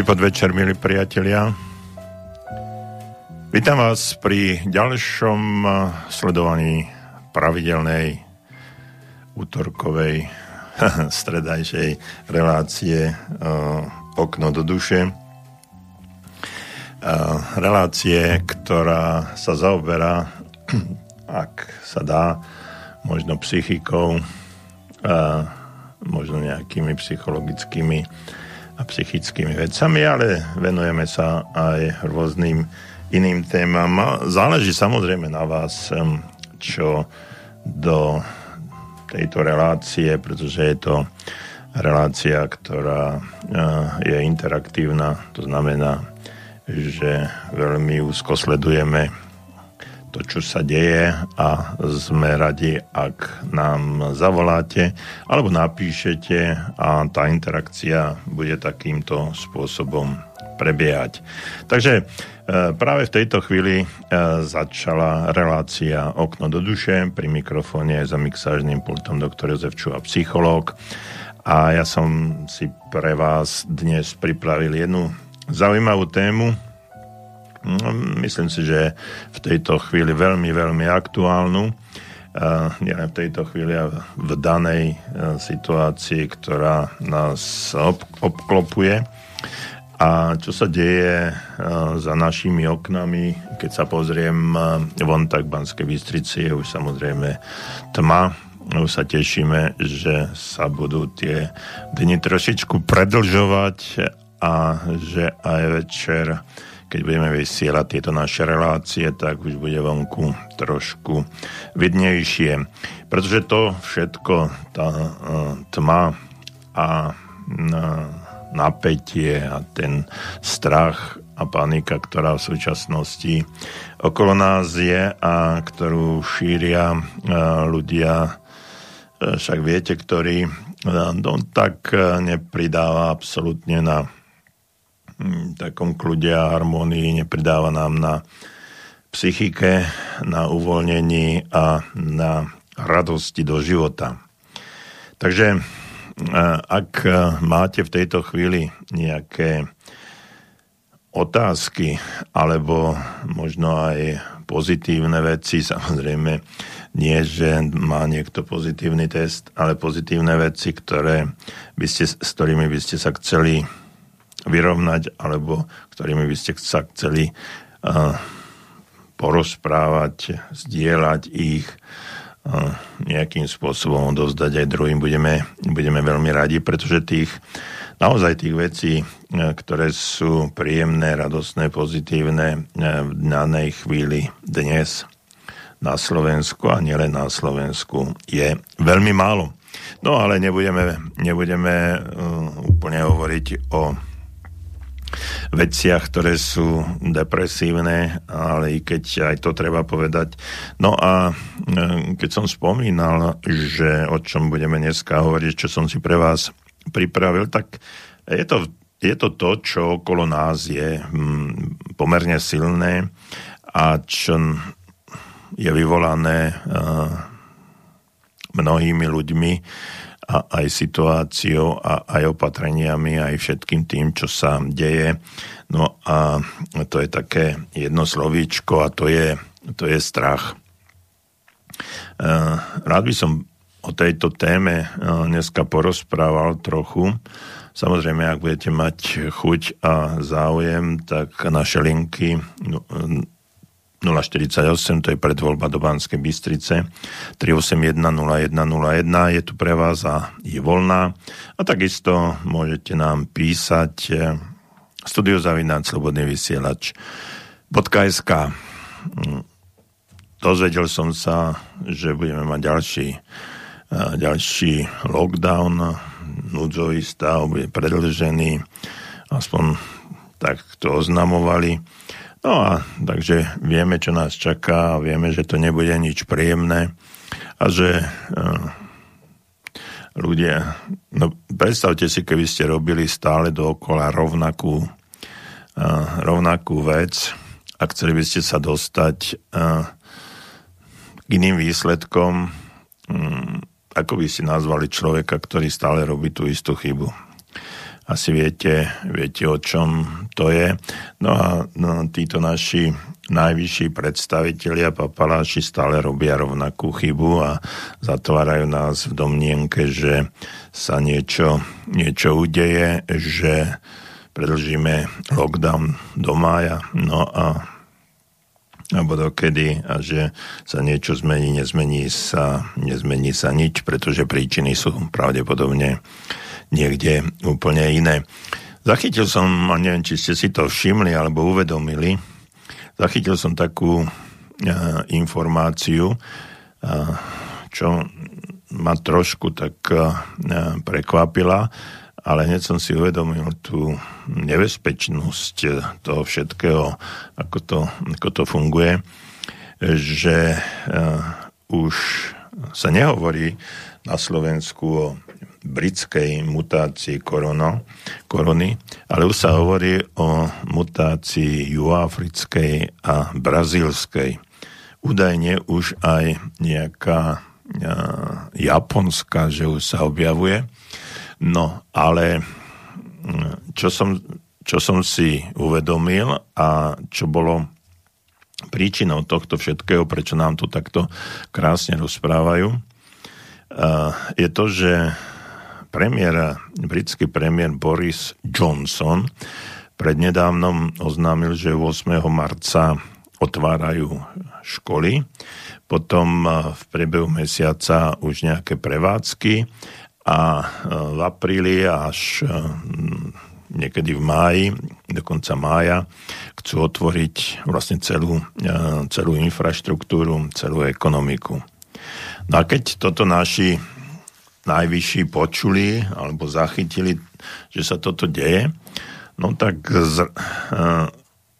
Dobrý podvečer, milí priatelia. Vítam vás pri ďalšom eh, sledovaní pravidelnej útorkovej stredajšej relácie uh, Okno do duše. Uh, relácie, ktorá sa zaoberá, ak sa dá, možno psychikou, možno nejakými psychologickými a psychickými vecami, ale venujeme sa aj rôznym iným témam. Záleží samozrejme na vás, čo do tejto relácie, pretože je to relácia, ktorá je interaktívna, to znamená, že veľmi úzko sledujeme to, čo sa deje a sme radi, ak nám zavoláte alebo napíšete a tá interakcia bude takýmto spôsobom prebiehať. Takže e, práve v tejto chvíli e, začala relácia Okno do duše. Pri mikrofóne za mixážnym pultom doktor Jozef Čuha, psychológ. A ja som si pre vás dnes pripravil jednu zaujímavú tému, myslím si, že v tejto chvíli veľmi, veľmi aktuálnu. Nielen v tejto chvíli, a v danej e, situácii, ktorá nás obklopuje. A čo sa deje e, za našimi oknami, keď sa pozriem e, von, tak Banskej Bystrici je už samozrejme tma. Už sa tešíme, že sa budú tie dni trošičku predlžovať a že aj večer keď budeme vysielať tieto naše relácie, tak už bude vonku trošku vidnejšie. Pretože to všetko, tá uh, tma a uh, napätie a ten strach a panika, ktorá v súčasnosti okolo nás je a ktorú šíria uh, ľudia, však viete, ktorí no, tak nepridáva absolútne na takom kľude a harmonii nepridáva nám na psychike, na uvoľnení a na radosti do života. Takže e, ak máte v tejto chvíli nejaké otázky alebo možno aj pozitívne veci, samozrejme nie, že má niekto pozitívny test, ale pozitívne veci, ktoré by ste, s ktorými by ste sa chceli vyrovnať, alebo ktorými by ste sa chceli uh, porozprávať, zdieľať ich, uh, nejakým spôsobom dozdať aj druhým. Budeme, budeme veľmi radi, pretože tých naozaj tých vecí, uh, ktoré sú príjemné, radostné, pozitívne v danej chvíli dnes na Slovensku a nielen na Slovensku je veľmi málo. No ale nebudeme, nebudeme úplne hovoriť o veciach, ktoré sú depresívne, ale i keď aj to treba povedať. No a e, keď som spomínal, že o čom budeme dneska hovoriť, čo som si pre vás pripravil, tak je to, je to to, čo okolo nás je hm, pomerne silné a čo je vyvolané e, mnohými ľuďmi, a aj situáciou a aj opatreniami, aj všetkým tým, čo sa deje. No a to je také jedno slovíčko a to je, to je strach. E, rád by som o tejto téme e, dneska porozprával trochu. Samozrejme, ak budete mať chuť a záujem, tak naše linky no, 048, to je predvoľba do Banskej Bystrice, 381 0101 je tu pre vás a je voľná. A takisto môžete nám písať eh, studiozavináč slobodný vysielač .sk mm, Dozvedel som sa, že budeme mať ďalší, eh, ďalší lockdown, núdzový stav bude predlžený, aspoň tak to oznamovali. No a takže vieme, čo nás čaká a vieme, že to nebude nič príjemné a že uh, ľudia, no predstavte si, keby ste robili stále dookola rovnakú, uh, rovnakú vec a chceli by ste sa dostať uh, k iným výsledkom, um, ako by ste nazvali človeka, ktorý stále robí tú istú chybu. Asi viete, viete o čom to je. No a no, títo naši najvyšší predstavitelia papaláši stále robia rovnakú chybu a zatvárajú nás v domnienke, že sa niečo, niečo udeje, že predlžíme lockdown do mája, no a alebo dokedy a že sa niečo zmení, nezmení sa, nezmení sa nič, pretože príčiny sú pravdepodobne niekde úplne iné. Zachytil som, a neviem, či ste si to všimli alebo uvedomili, zachytil som takú uh, informáciu, uh, čo ma trošku tak uh, prekvapila, ale hneď som si uvedomil tú nebezpečnosť toho všetkého, ako to, ako to funguje, že uh, už sa nehovorí na Slovensku o britskej mutácii korona, korony, ale už sa hovorí o mutácii juafrickej a brazílskej. Údajne už aj nejaká japonská, že už sa objavuje. No, ale čo som, čo som si uvedomil a čo bolo príčinou tohto všetkého, prečo nám to takto krásne rozprávajú, je to, že premiér, britský premiér Boris Johnson prednedávnom oznámil, že 8. marca otvárajú školy, potom v priebehu mesiaca už nejaké prevádzky a e, v apríli až e, niekedy v máji, dokonca mája, chcú otvoriť vlastne celú, e, celú infraštruktúru, celú ekonomiku. No a keď toto naši najvyšší počuli alebo zachytili, že sa toto deje, no tak z, uh,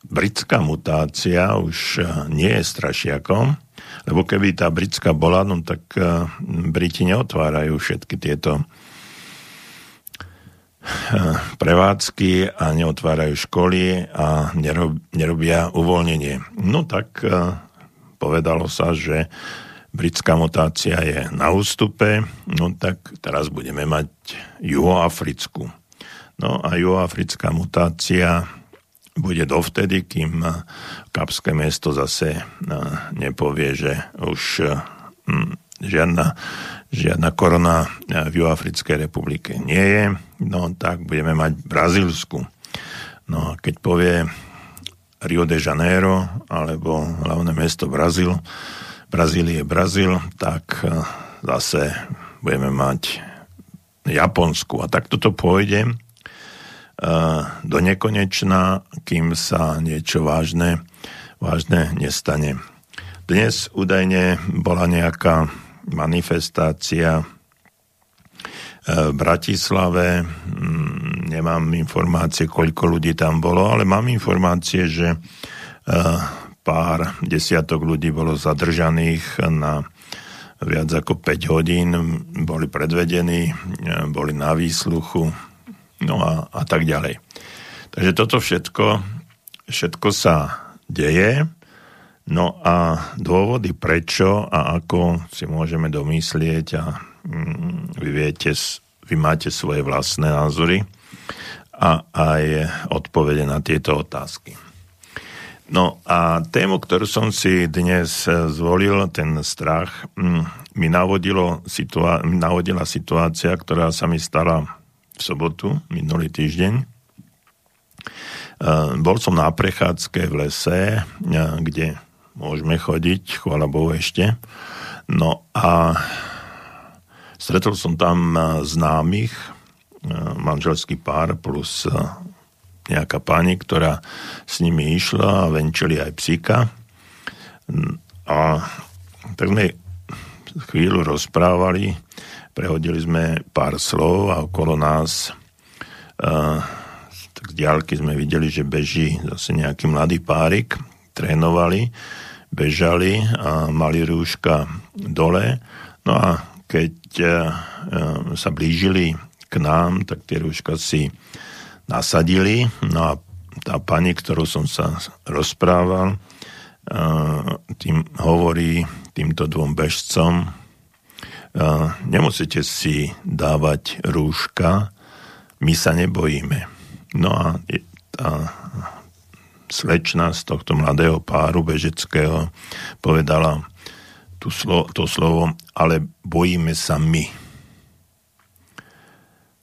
britská mutácia už nie je strašiakom, lebo keby tá britská bola, no tak uh, Briti neotvárajú všetky tieto prevádzky a neotvárajú školy a nerob, nerobia uvoľnenie. No tak povedalo sa, že britská mutácia je na ústupe, no tak teraz budeme mať juhoafrickú. No a juhoafrická mutácia bude dovtedy, kým Kapské mesto zase e, nepovie, že už e, žiadna, žiadna korona v Juafrickej republike nie je, no tak budeme mať Brazílsku. No a keď povie Rio de Janeiro, alebo hlavné mesto Brazíl, Brazílie Brazíl, tak e, zase budeme mať Japonsku. A takto to pôjde do nekonečna, kým sa niečo vážne, vážne nestane. Dnes údajne bola nejaká manifestácia e, v Bratislave. Mm, nemám informácie, koľko ľudí tam bolo, ale mám informácie, že e, pár desiatok ľudí bolo zadržaných na viac ako 5 hodín, boli predvedení, e, boli na výsluchu, no a, a tak ďalej. Takže toto všetko, všetko sa deje, no a dôvody prečo a ako si môžeme domyslieť a mm, vy viete, vy máte svoje vlastné názory a aj odpovede na tieto otázky. No a tému, ktorú som si dnes zvolil, ten strach, mm, mi navodilo situá- navodila situácia, ktorá sa mi stala v sobotu, minulý týždeň. E, bol som na prechádzke v lese, e, kde môžeme chodiť, chvála Bohu ešte. No a stretol som tam e, známych, manželský pár plus nejaká pani, ktorá s nimi išla a venčili aj psíka. A tak sme chvíľu rozprávali prehodili sme pár slov a okolo nás uh, tak z diálky sme videli, že beží zase nejaký mladý párik, trénovali, bežali a mali rúška dole. No a keď uh, sa blížili k nám, tak tie rúška si nasadili. No a tá pani, ktorú som sa rozprával, tým hovorí týmto dvom bežcom, nemusíte si dávať rúška, my sa nebojíme. No a tá slečna z tohto mladého páru bežeckého povedala tú slo, to slovo, ale bojíme sa my.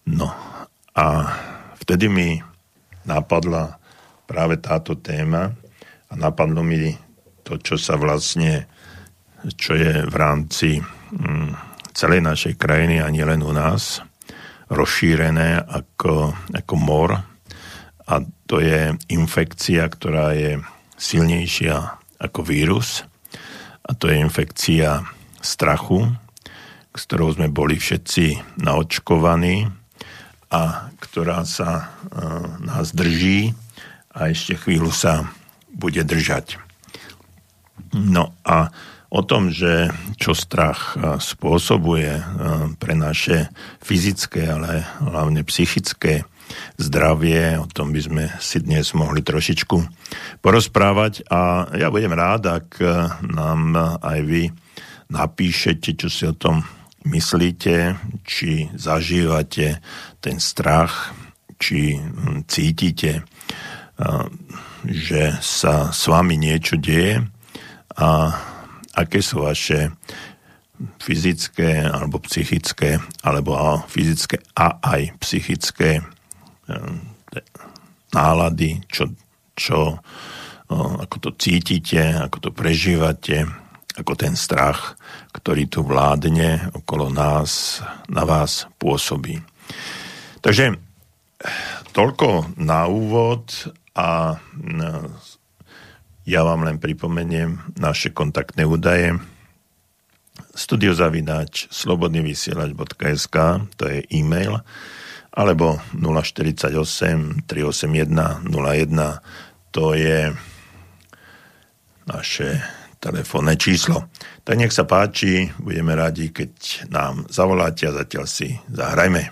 No a vtedy mi napadla práve táto téma a napadlo mi to, čo sa vlastne, čo je v rámci mm, celej našej krajiny a nielen u nás, rozšírené ako, ako mor. A to je infekcia, ktorá je silnejšia ako vírus. A to je infekcia strachu, s ktorou sme boli všetci naočkovaní a ktorá sa e, nás drží a ešte chvíľu sa bude držať. No a o tom, že čo strach e, spôsobuje e, pre naše fyzické, ale hlavne psychické zdravie, o tom by sme si dnes mohli trošičku porozprávať a ja budem rád, ak nám aj vy napíšete, čo si o tom myslíte, či zažívate ten strach, či hm, cítite, že sa s vami niečo deje? A aké sú vaše fyzické alebo psychické, alebo fyzické a aj psychické hm, nálady, čo, čo, ako to cítite, ako to prežívate, ako ten strach, ktorý tu vládne okolo nás, na vás pôsobí. Takže toľko na úvod a ja vám len pripomeniem naše kontaktné údaje studiozavináč slobodnyvysielač.sk to je e-mail alebo 048 381 01 to je naše telefónne číslo. Tak nech sa páči, budeme radi, keď nám zavoláte a zatiaľ si zahrajme.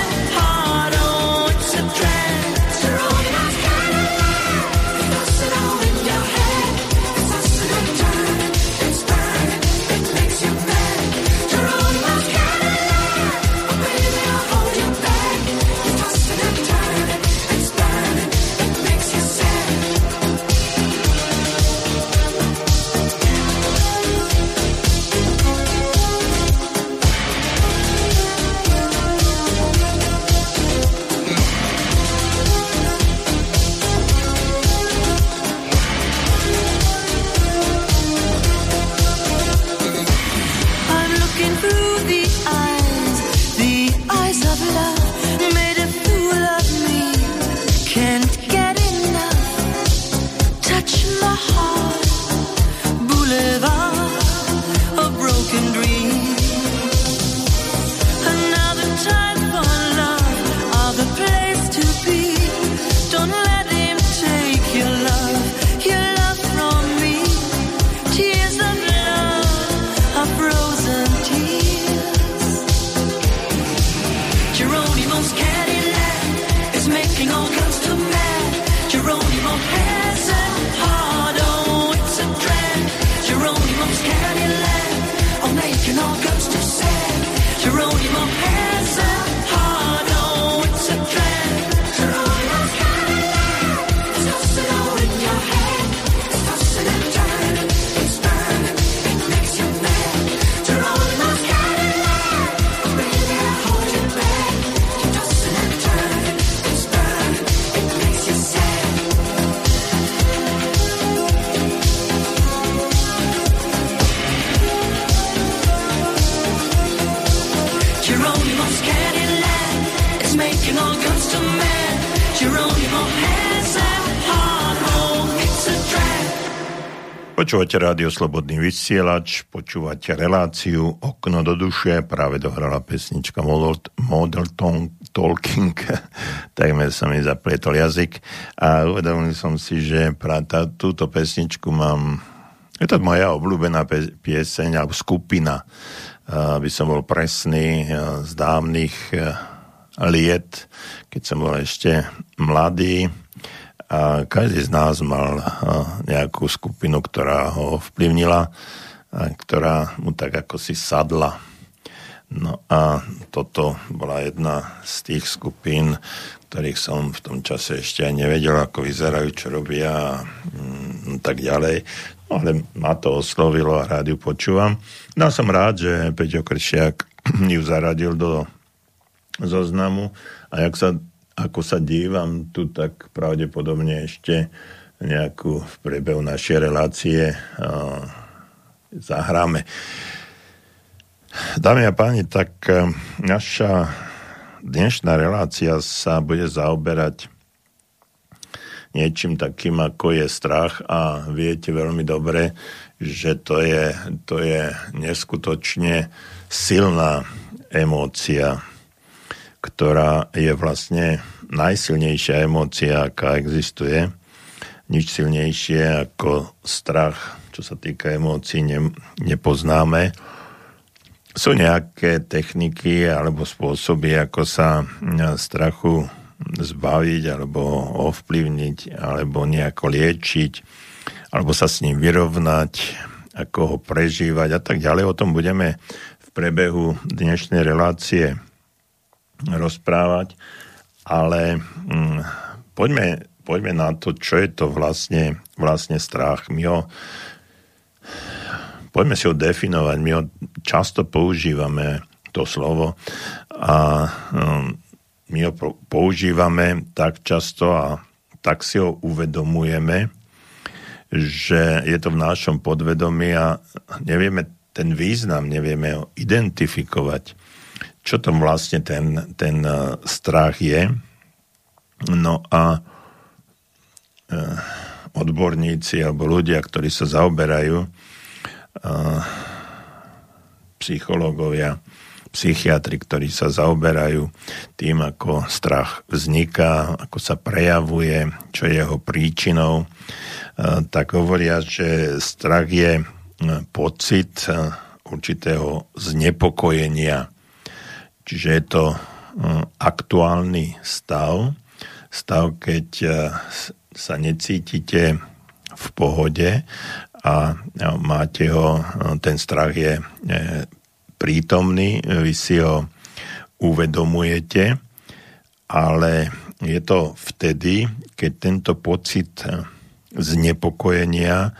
Počúvate rádio Slobodný vysielač, počúvate reláciu Okno do duše, práve dohrala pesnička Model, Model Talking, takmer sa mi zaplietol jazyk. A uvedomil som si, že tá, túto pesničku mám, je to moja obľúbená pieseň alebo skupina, aby som bol presný, z dávnych liet, keď som bol ešte mladý, a každý z nás mal nejakú skupinu, ktorá ho vplyvnila, ktorá mu tak ako si sadla. No a toto bola jedna z tých skupín, ktorých som v tom čase ešte aj nevedel, ako vyzerajú, čo robia a mm, tak ďalej. No ale ma to oslovilo a rád ju počúvam. No a som rád, že Peťo Kršiak ju zaradil do zoznamu a jak sa ako sa dívam tu, tak pravdepodobne ešte nejakú v priebehu našej relácie uh, zahráme. Dámy a páni, tak uh, naša dnešná relácia sa bude zaoberať niečím takým, ako je strach a viete veľmi dobre, že to je, to je neskutočne silná emócia ktorá je vlastne najsilnejšia emócia, aká existuje. Nič silnejšie ako strach, čo sa týka emócií, ne, nepoznáme. Sú nejaké techniky alebo spôsoby, ako sa strachu zbaviť alebo ovplyvniť alebo nejako liečiť alebo sa s ním vyrovnať, ako ho prežívať a tak ďalej. O tom budeme v prebehu dnešnej relácie rozprávať, ale hm, poďme, poďme na to, čo je to vlastne, vlastne strach. My ho, poďme si ho definovať, my ho často používame, to slovo, a hm, my ho používame tak často a tak si ho uvedomujeme, že je to v našom podvedomí a nevieme ten význam, nevieme ho identifikovať čo tam vlastne ten, ten uh, strach je. No a uh, odborníci alebo ľudia, ktorí sa zaoberajú, uh, psychológovia, psychiatri, ktorí sa zaoberajú tým, ako strach vzniká, ako sa prejavuje, čo je jeho príčinou, tak hovoria, že strach je pocit určitého znepokojenia Čiže je to hm, aktuálny stav, stav, keď eh, sa necítite v pohode a máte ho, hm, ten strach je prítomný, vy si ho uvedomujete, ale je to vtedy, keď tento pocit znepokojenia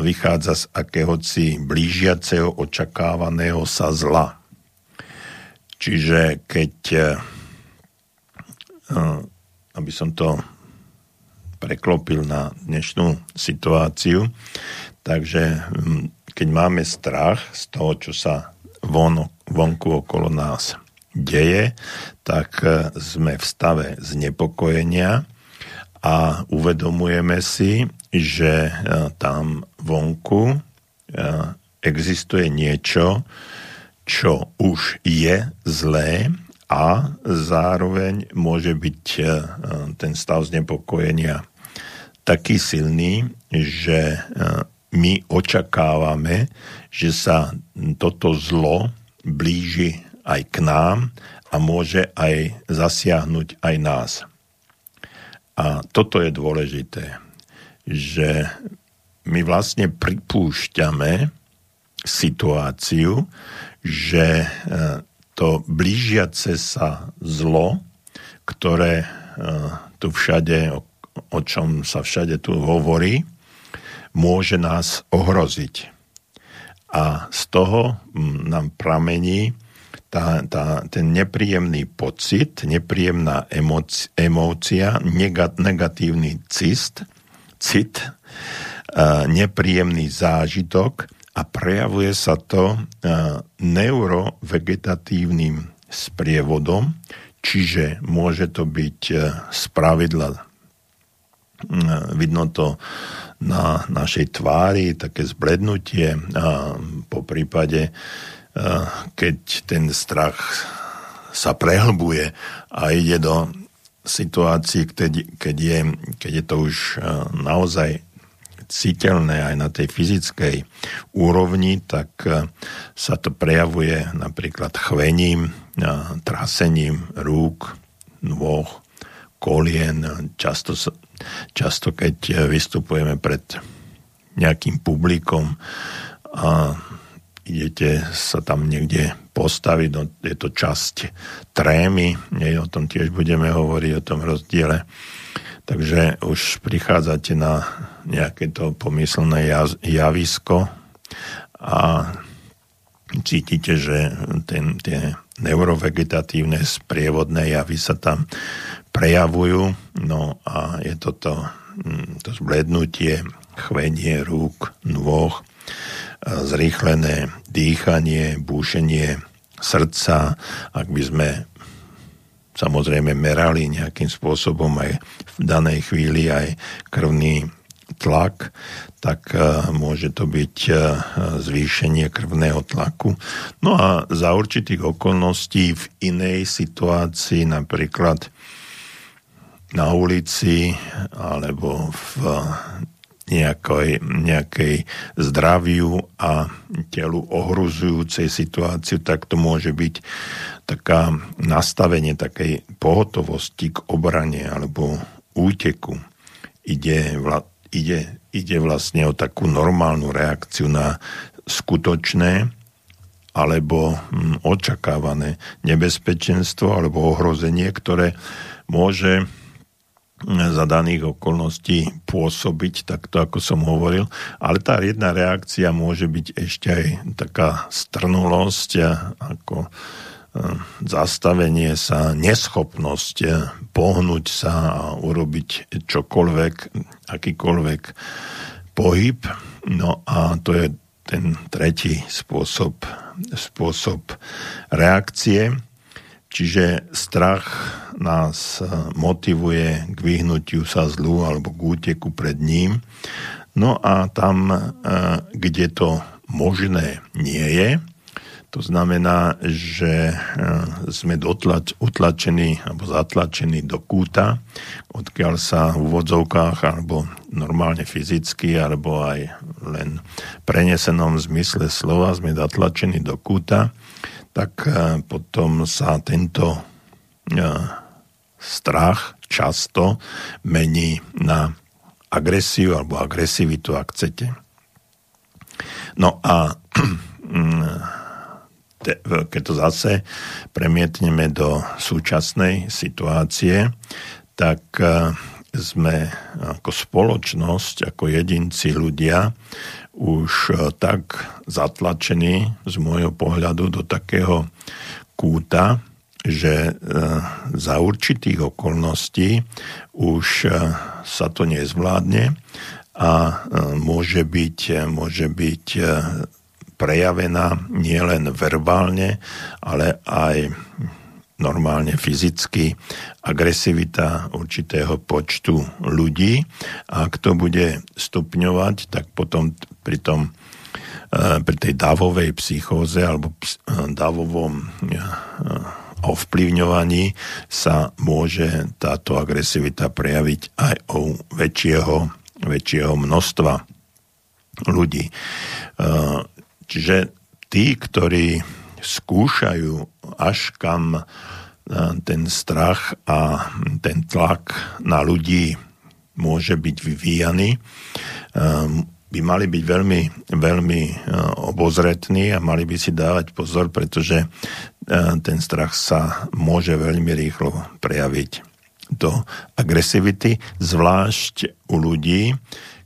vychádza z akéhoci blížiaceho očakávaného sa zla. Čiže keď, eh, eh, aby som to preklopil na dnešnú situáciu, takže hm, keď máme strach z toho, čo sa von, vonku okolo nás deje, tak eh, sme v stave znepokojenia a uvedomujeme si, že tam vonku existuje niečo, čo už je zlé a zároveň môže byť e, ten stav znepokojenia taký silný, že e, my očakávame, že sa toto zlo blíži aj k nám a môže aj zasiahnuť aj nás. A toto je dôležité, že my vlastne pripúšťame situáciu, že e, to blížiace sa zlo, ktoré e, tu všade, o, čom sa všade tu hovorí, môže nás ohroziť. A z toho nám pramení tá, tá, ten nepríjemný pocit, nepríjemná emócia, emócia negatívny cist, cit, e, nepríjemný zážitok, a prejavuje sa to e, neurovegetatívnym sprievodom, čiže môže to byť z e, e, vidno to na našej tvári, také zblednutie a po prípade, keď ten strach sa prehlbuje a ide do situácií, keď, je, keď je to už naozaj citeľné aj na tej fyzickej úrovni, tak sa to prejavuje napríklad chvením, trasením rúk, nôh, kolien. Často, často keď vystupujeme pred nejakým publikom a idete sa tam niekde postaviť, no je to časť trémy, nie, o tom tiež budeme hovoriť, o tom rozdiele. Takže už prichádzate na nejaké to pomyslné javisko a cítite, že ten, tie neurovegetatívne sprievodné javy sa tam prejavujú. No a je to to, mm, to zblednutie, chvenie rúk, nôh, zrýchlené dýchanie, búšenie srdca. Ak by sme samozrejme merali nejakým spôsobom aj v danej chvíli aj krvný tlak, tak e, môže to byť e, zvýšenie krvného tlaku. No a za určitých okolností v inej situácii, napríklad na ulici alebo v nejakej, nejakej zdraviu a telu ohruzujúcej situáciu, tak to môže byť taká nastavenie takej pohotovosti k obrane alebo úteku. Ide, vla, ide, ide vlastne o takú normálnu reakciu na skutočné alebo hm, očakávané nebezpečenstvo alebo ohrozenie, ktoré môže za daných okolností pôsobiť, takto ako som hovoril. Ale tá jedna reakcia môže byť ešte aj taká strnulosť, ako zastavenie sa, neschopnosť pohnúť sa a urobiť čokoľvek, akýkoľvek pohyb. No a to je ten tretí spôsob, spôsob reakcie. Čiže strach nás motivuje k vyhnutiu sa zlu alebo k úteku pred ním. No a tam, eh, kde to možné nie je, to znamená, že e, sme dotlač, utlačení alebo zatlačení do kúta, odkiaľ sa v úvodzovkách alebo normálne fyzicky alebo aj len prenesenom zmysle slova sme zatlačení do kúta, tak e, potom sa tento e, strach často mení na agresiu alebo agresivitu, ak chcete. No a keď to zase premietneme do súčasnej situácie, tak e, sme ako spoločnosť, ako jedinci ľudia už e, tak zatlačení z môjho pohľadu do takého kúta, že e, za určitých okolností už sa to nezvládne a môže byť, môže byť prejavená nielen verbálne, ale aj normálne fyzicky agresivita určitého počtu ľudí. A ak to bude stupňovať, tak potom pri, tom, e, pri tej davovej psychóze alebo e, davovom e, ovplyvňovaní sa môže táto agresivita prejaviť aj u väčšieho, väčšieho množstva ľudí. Čiže tí, ktorí skúšajú, až kam ten strach a ten tlak na ľudí môže byť vyvíjaný, by mali byť veľmi, veľmi e, obozretní a mali by si dávať pozor, pretože ten strach sa môže veľmi rýchlo prejaviť do agresivity, zvlášť u ľudí,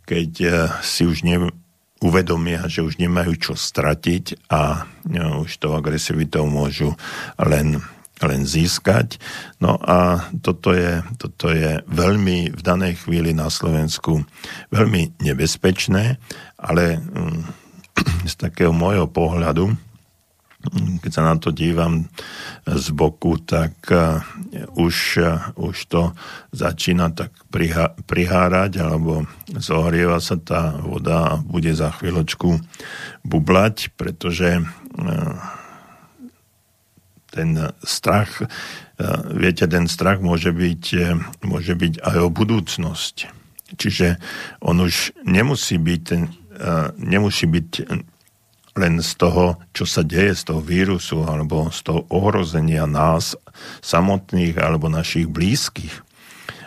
keď si už uvedomia, že už nemajú čo stratiť a už tou agresivitou môžu len, len získať. No a toto je, toto je veľmi v danej chvíli na Slovensku veľmi nebezpečné, ale um, z takého môjho pohľadu keď sa na to dívam z boku, tak uh, už, uh, už to začína tak priha- prihárať, alebo zohrieva sa tá voda a bude za chvíľočku bublať, pretože uh, ten strach, viete, ten strach môže byť, môže byť aj o budúcnosť. Čiže on už nemusí byť, ten, nemusí byť len z toho, čo sa deje z toho vírusu alebo z toho ohrozenia nás samotných alebo našich blízkych,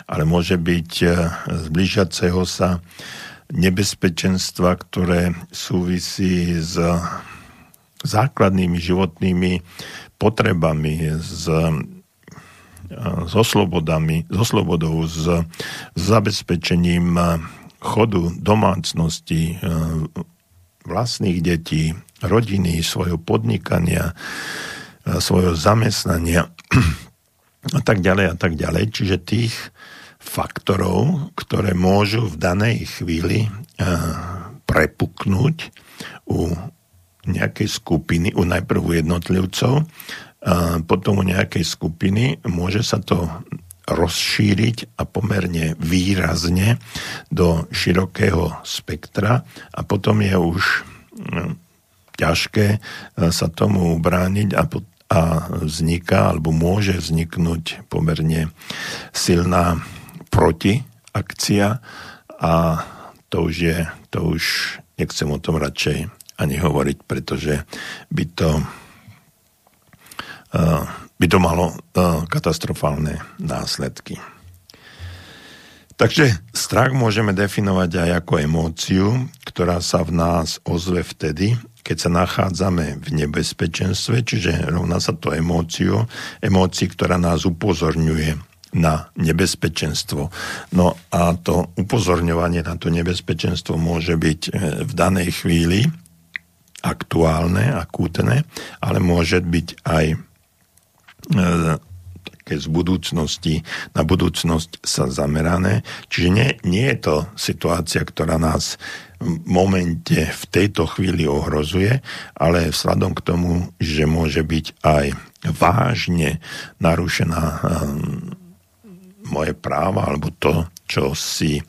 ale môže byť e, z blížiaceho sa nebezpečenstva, ktoré súvisí s základnými životnými potrebami, s, e, so slobodami, so slobodou, s, zabezpečením chodu domácnosti, e, vlastných detí, rodiny, svojho podnikania, svojho zamestnania a tak ďalej a tak ďalej. Čiže tých faktorov, ktoré môžu v danej chvíli prepuknúť u nejakej skupiny, u najprv jednotlivcov, a potom u nejakej skupiny, môže sa to rozšíriť a pomerne výrazne do širokého spektra a potom je už hm, ťažké e, sa tomu ubrániť a, a vzniká alebo môže vzniknúť pomerne silná protiakcia a to už je, to už nechcem o tom radšej ani hovoriť, pretože by to uh, by to malo uh, katastrofálne následky. Takže strach môžeme definovať aj ako emóciu, ktorá sa v nás ozve vtedy, keď sa nachádzame v nebezpečenstve, čiže rovná sa to emóciu, emócii, ktorá nás upozorňuje na nebezpečenstvo. No a to upozorňovanie na to nebezpečenstvo môže byť e, v danej chvíli aktuálne, akútne, ale môže byť aj E, také z budúcnosti, na budúcnosť sa zamerané. Čiže nie, nie je to situácia, ktorá nás v momente, v tejto chvíli ohrozuje, ale vzhľadom k tomu, že môže byť aj vážne narušená um, moje práva alebo to, čo si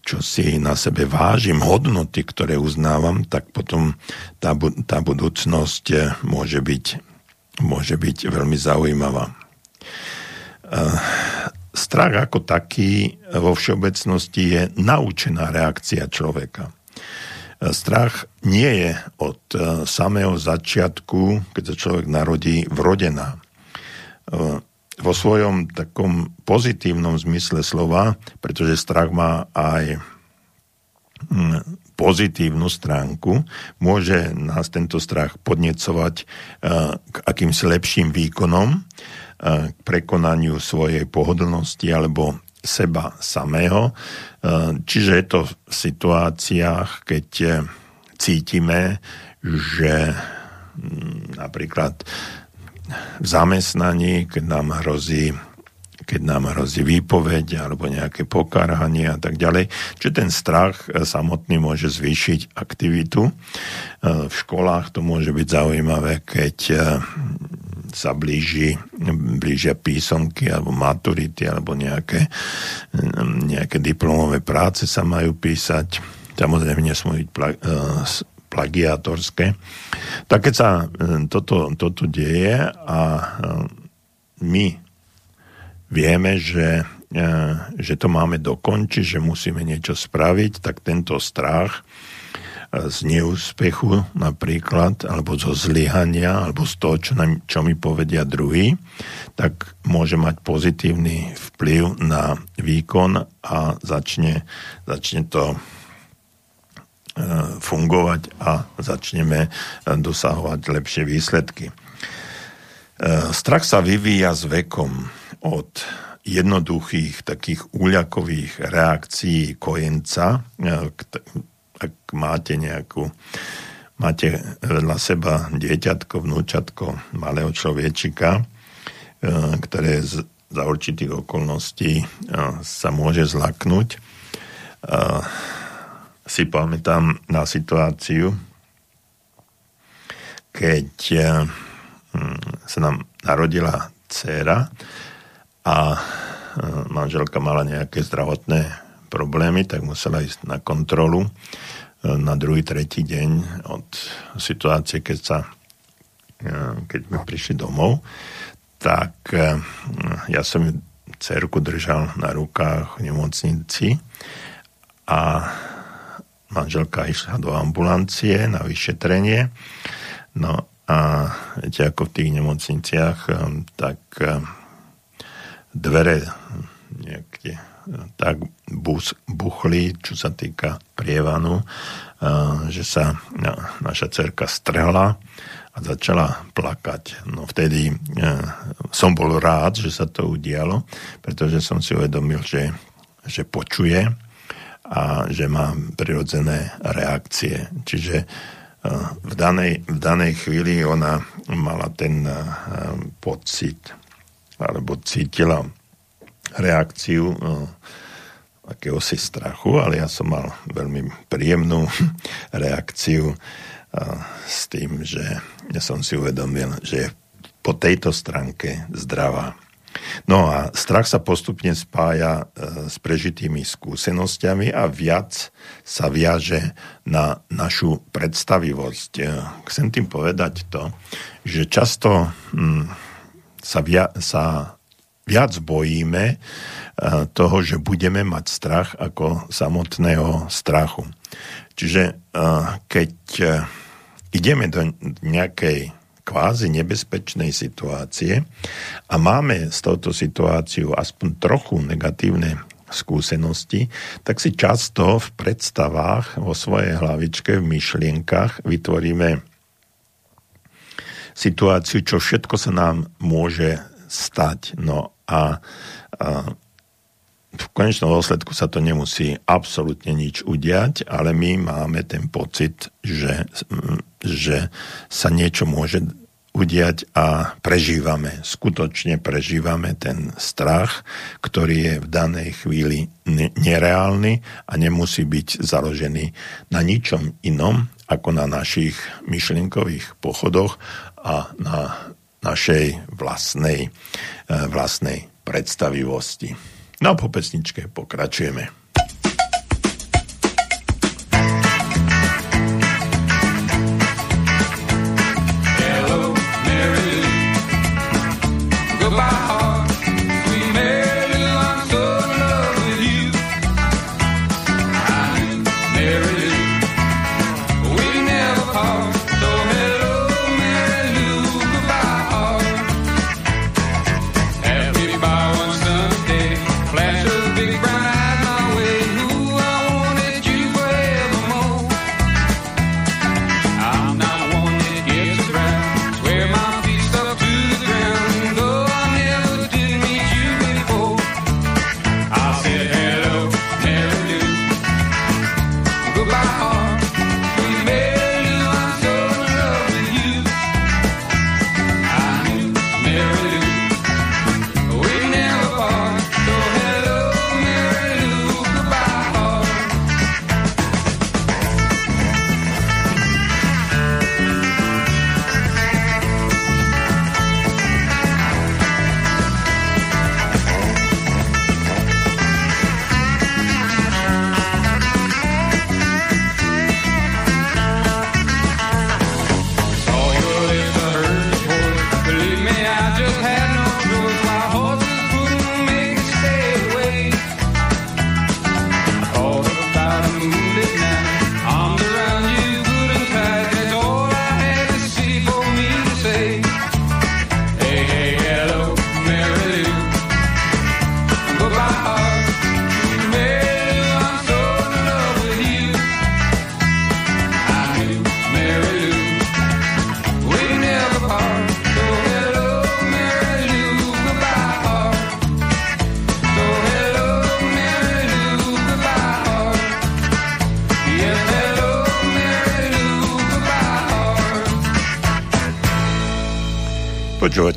čo si na sebe vážim, hodnoty, ktoré uznávam, tak potom tá, tá budúcnosť e, môže byť môže byť veľmi zaujímavá. Strach ako taký vo všeobecnosti je naučená reakcia človeka. Strach nie je od samého začiatku, keď sa človek narodí, vrodená. Vo svojom takom pozitívnom zmysle slova, pretože strach má aj pozitívnu stránku, môže nás tento strach podnecovať eh, k akýmsi lepším výkonom, eh, k prekonaniu svojej pohodlnosti alebo seba samého. Eh, čiže je to v situáciách, keď cítime, že hm, napríklad v zamestnaní, keď nám hrozí keď nám hrozí výpoveď alebo nejaké pokárhanie a tak ďalej. Čiže ten strach e, samotný môže zvýšiť aktivitu. E, v školách to môže byť zaujímavé, keď e, sa blíži, blížia písomky alebo maturity alebo nejaké, nejaké diplomové práce sa majú písať. Samozrejme nesmú byť plagiatorské. Tak keď sa toto, toto deje a my vieme, že, e, že to máme dokončiť, že musíme niečo spraviť, tak tento strach e, z neúspechu napríklad, alebo zo zlyhania, alebo z toho, čo, nám, čo mi povedia druhý, tak môže mať pozitívny vplyv na výkon a začne, začne to e, fungovať a začneme dosahovať lepšie výsledky. Strach sa vyvíja s vekom od jednoduchých takých úľakových reakcií kojenca, e, ak máte nejakú máte vedľa seba dieťatko, vnúčatko, malého človečika, e, ktoré za určitých okolností e, sa môže zlaknúť. Si pamätám na situáciu, keď hm, sa nám narodila dcéra a manželka mala nejaké zdravotné problémy, tak musela ísť na kontrolu na druhý, tretí deň od situácie, keď sa keď sme prišli domov, tak ja som ju cerku držal na rukách v nemocnici a manželka išla do ambulancie na vyšetrenie. No a viete, ako v tých nemocniciach, um, tak um, dvere niekde tak buchli, čo sa týka prievanu, uh, že sa naša cerka strhla a začala plakať. No vtedy uh, som bol rád, že sa to udialo, pretože som si uvedomil, že, že počuje a že má prirodzené reakcie. Čiže uh, v danej, v danej chvíli ona mala ten uh, pocit alebo cítila reakciu akéhosi strachu, ale ja som mal veľmi príjemnú reakciu s tým, že ja som si uvedomil, že je po tejto stránke zdravá. No a strach sa postupne spája e, s prežitými skúsenosťami a viac sa viaže na našu predstavivosť. E, chcem tým povedať to, že často hm, sa, via, sa viac bojíme e, toho, že budeme mať strach ako samotného strachu. Čiže keď ideme do nejakej kvázi nebezpečnej situácie a máme s touto situáciou aspoň trochu negatívne skúsenosti, tak si často v predstavách vo svojej hlavičke, v myšlienkach vytvoríme situáciu, čo všetko sa nám môže stať. No a, a v konečnom dôsledku sa to nemusí absolútne nič udiať, ale my máme ten pocit, že, že sa niečo môže udiať a prežívame, skutočne prežívame ten strach, ktorý je v danej chvíli nereálny a nemusí byť založený na ničom inom ako na našich myšlienkových pochodoch a na našej vlastnej, eh, vlastnej predstavivosti. No po pesničke pokračujeme.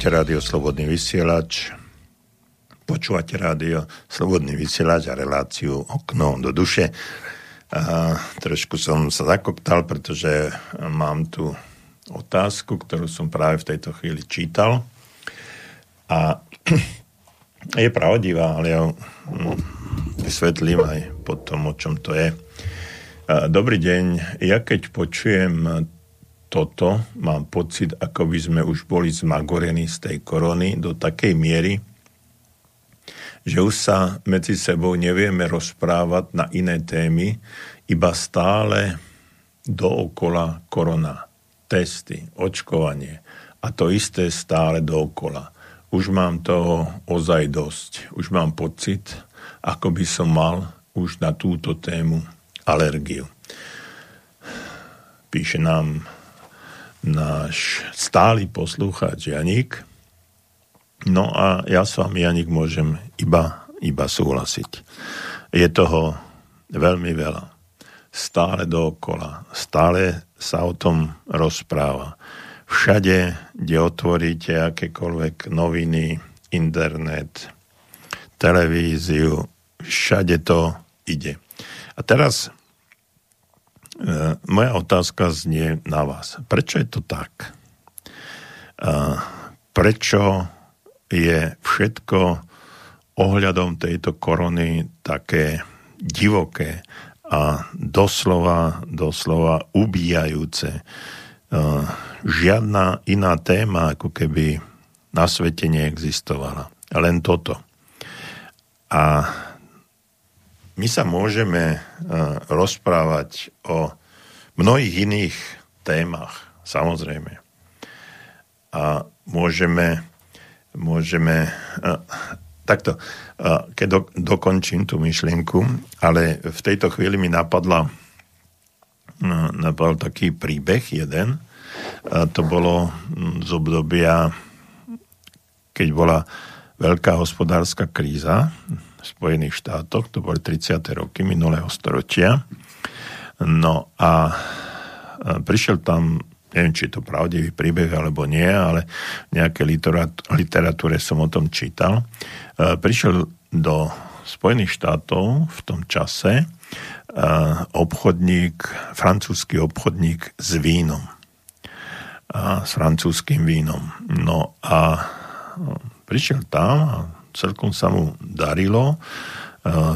Počúvate rádio Slobodný vysielač. Počúvate rádio Slobodný vysielač a reláciu Okno do duše. A trošku som sa zakoptal, pretože mám tu otázku, ktorú som práve v tejto chvíli čítal. A je pravdivá, ale ja hm, vysvetlím aj po tom, o čom to je. Dobrý deň. Ja keď počujem toto, mám pocit, ako by sme už boli zmagorení z tej korony do takej miery, že už sa medzi sebou nevieme rozprávať na iné témy, iba stále dookola korona. Testy, očkovanie a to isté stále dookola. Už mám toho ozaj dosť. Už mám pocit, ako by som mal už na túto tému alergiu. Píše nám náš stály poslúchač Janik. No a ja s vami, Janik, môžem iba, iba súhlasiť. Je toho veľmi veľa. Stále dookola. Stále sa o tom rozpráva. Všade, kde otvoríte akékoľvek noviny, internet, televíziu, všade to ide. A teraz moja otázka znie na vás. Prečo je to tak? E, prečo je všetko ohľadom tejto korony také divoké a doslova, doslova ubíjajúce. E, žiadna iná téma, ako keby na svete neexistovala. Len toto. A my sa môžeme e, rozprávať o mnohých iných témach, samozrejme. A môžeme, môžeme e, takto, e, keď do, dokončím tú myšlienku, ale v tejto chvíli mi napadla napadol taký príbeh jeden. To bolo z obdobia, keď bola veľká hospodárska kríza Spojených štátoch, to boli 30. roky minulého storočia. No a prišiel tam, neviem, či je to pravdivý príbeh alebo nie, ale v nejakej literatúre som o tom čítal. Prišiel do Spojených štátov v tom čase obchodník, francúzsky obchodník s vínom. A, s francúzským vínom. No a prišiel tam a celkom sa mu darilo. E,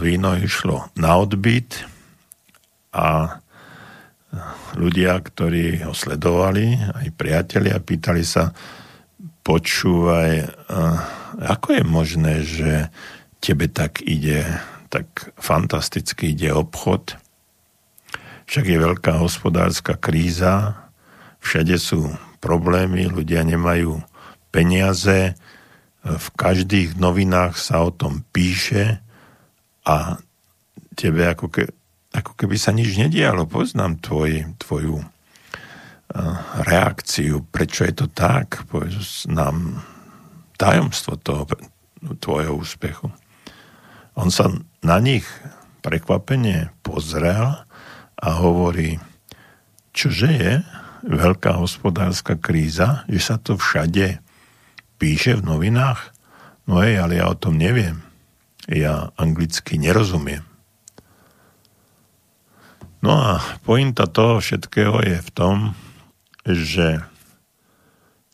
víno išlo na odbyt a ľudia, ktorí ho sledovali, aj priatelia, pýtali sa, počúvaj, e, ako je možné, že tebe tak ide, tak fantasticky ide obchod, však je veľká hospodárska kríza, všade sú problémy, ľudia nemajú peniaze, v každých novinách sa o tom píše a tebe ako, ke, ako keby sa nič nedialo. Poznám tvoj, tvoju uh, reakciu, prečo je to tak, povedz nám tajomstvo toho tvojho úspechu. On sa na nich prekvapene pozrel a hovorí, čože je veľká hospodárska kríza, že sa to všade píše v novinách? No hej, ale ja o tom neviem. Ja anglicky nerozumiem. No a pointa toho všetkého je v tom, že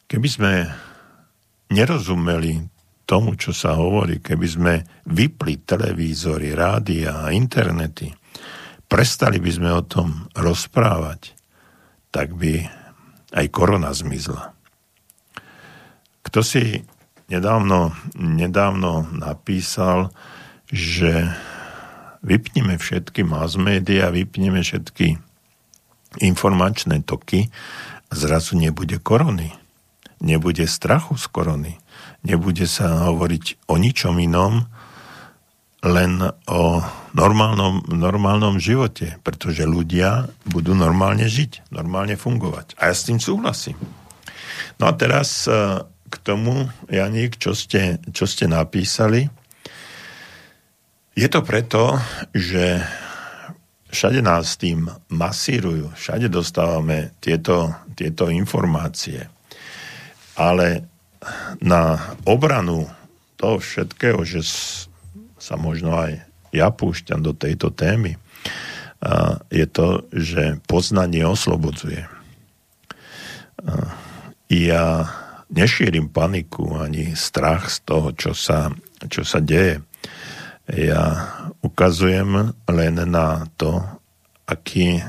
keby sme nerozumeli tomu, čo sa hovorí, keby sme vypli televízory, rádia a internety, prestali by sme o tom rozprávať, tak by aj korona zmizla. Kto si nedávno, nedávno napísal, že vypneme všetky mass media, vypneme všetky informačné toky zrazu nebude korony. Nebude strachu z korony. Nebude sa hovoriť o ničom inom, len o normálnom, normálnom živote, pretože ľudia budú normálne žiť, normálne fungovať. A ja s tým súhlasím. No a teraz k tomu, Janík, čo ste, čo ste napísali. Je to preto, že všade nás tým masírujú, všade dostávame tieto, tieto informácie. Ale na obranu toho všetkého, že sa možno aj ja púšťam do tejto témy, je to, že poznanie oslobodzuje. Ja nešírim paniku ani strach z toho, čo sa, čo sa deje. Ja ukazujem len na to, aký,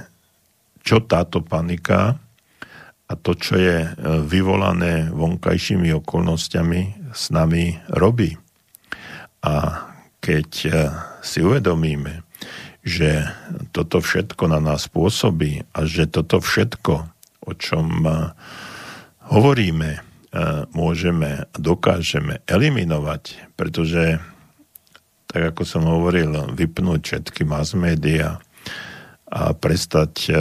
čo táto panika a to, čo je vyvolané vonkajšími okolnostiami, s nami robí. A keď si uvedomíme, že toto všetko na nás pôsobí a že toto všetko, o čom hovoríme, môžeme a dokážeme eliminovať, pretože, tak ako som hovoril, vypnúť všetky mass media a prestať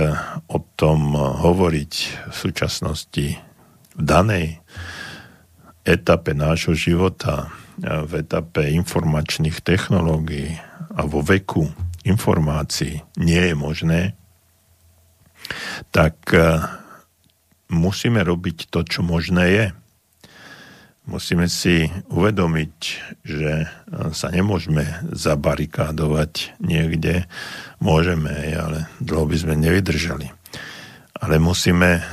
o tom hovoriť v súčasnosti v danej etape nášho života, v etape informačných technológií a vo veku, informácií nie je možné, tak musíme robiť to, čo možné je. Musíme si uvedomiť, že sa nemôžeme zabarikádovať niekde. Môžeme, ale dlho by sme nevydržali. Ale musíme eh,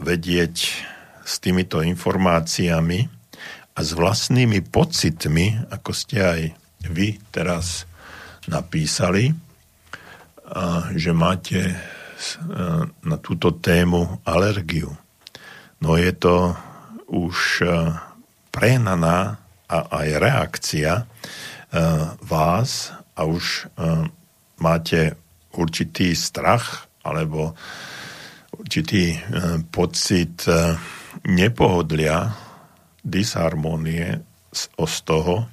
vedieť s týmito informáciami a s vlastnými pocitmi, ako ste aj vy teraz napísali, že máte e, na túto tému alergiu. No je to už e, prehnaná a aj reakcia e, vás a už máte určitý strach alebo určitý pocit nepohodlia, disharmonie z toho,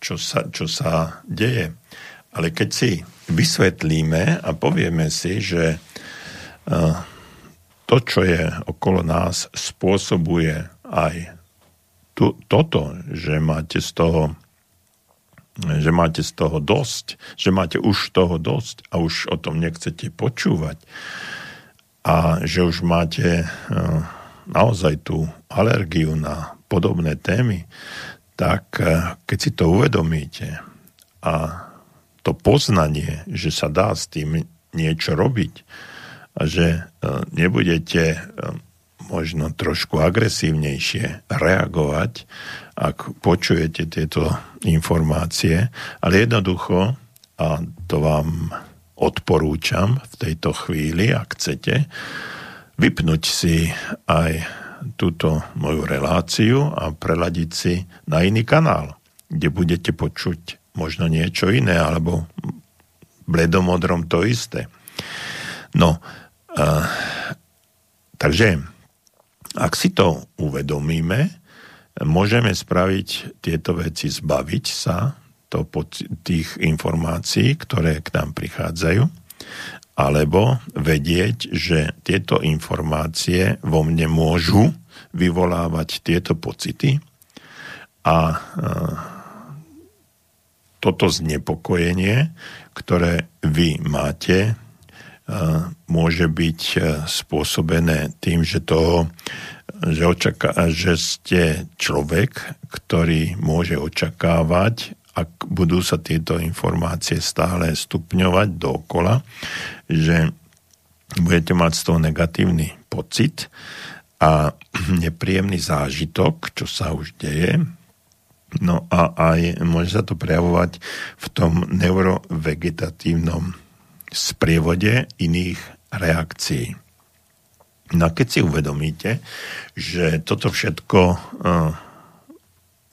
čo sa, čo sa deje. Ale keď si vysvetlíme a povieme si, že to, čo je okolo nás, spôsobuje aj tu, toto, že máte z toho že máte z toho dosť, že máte už toho dosť a už o tom nechcete počúvať a že už máte naozaj tú alergiu na podobné témy, tak keď si to uvedomíte a to poznanie, že sa dá s tým niečo robiť a že e, nebudete možno trošku agresívnejšie reagovať, ak počujete tieto informácie, ale jednoducho, a to vám odporúčam v tejto chvíli, ak chcete, vypnúť si aj túto moju reláciu a preladiť si na iný kanál, kde budete počuť možno niečo iné, alebo bledomodrom to isté. No, uh, takže ak si to uvedomíme, môžeme spraviť tieto veci, zbaviť sa to tých informácií, ktoré k nám prichádzajú, alebo vedieť, že tieto informácie vo mne môžu vyvolávať tieto pocity a uh, toto znepokojenie, ktoré vy máte, môže byť spôsobené tým, že, toho, že, očaká, že ste človek, ktorý môže očakávať, ak budú sa tieto informácie stále stupňovať dookola, že budete mať z toho negatívny pocit a nepríjemný zážitok, čo sa už deje, No a aj môže sa to prejavovať v tom neurovegetatívnom sprievode iných reakcií. No a keď si uvedomíte, že toto všetko uh,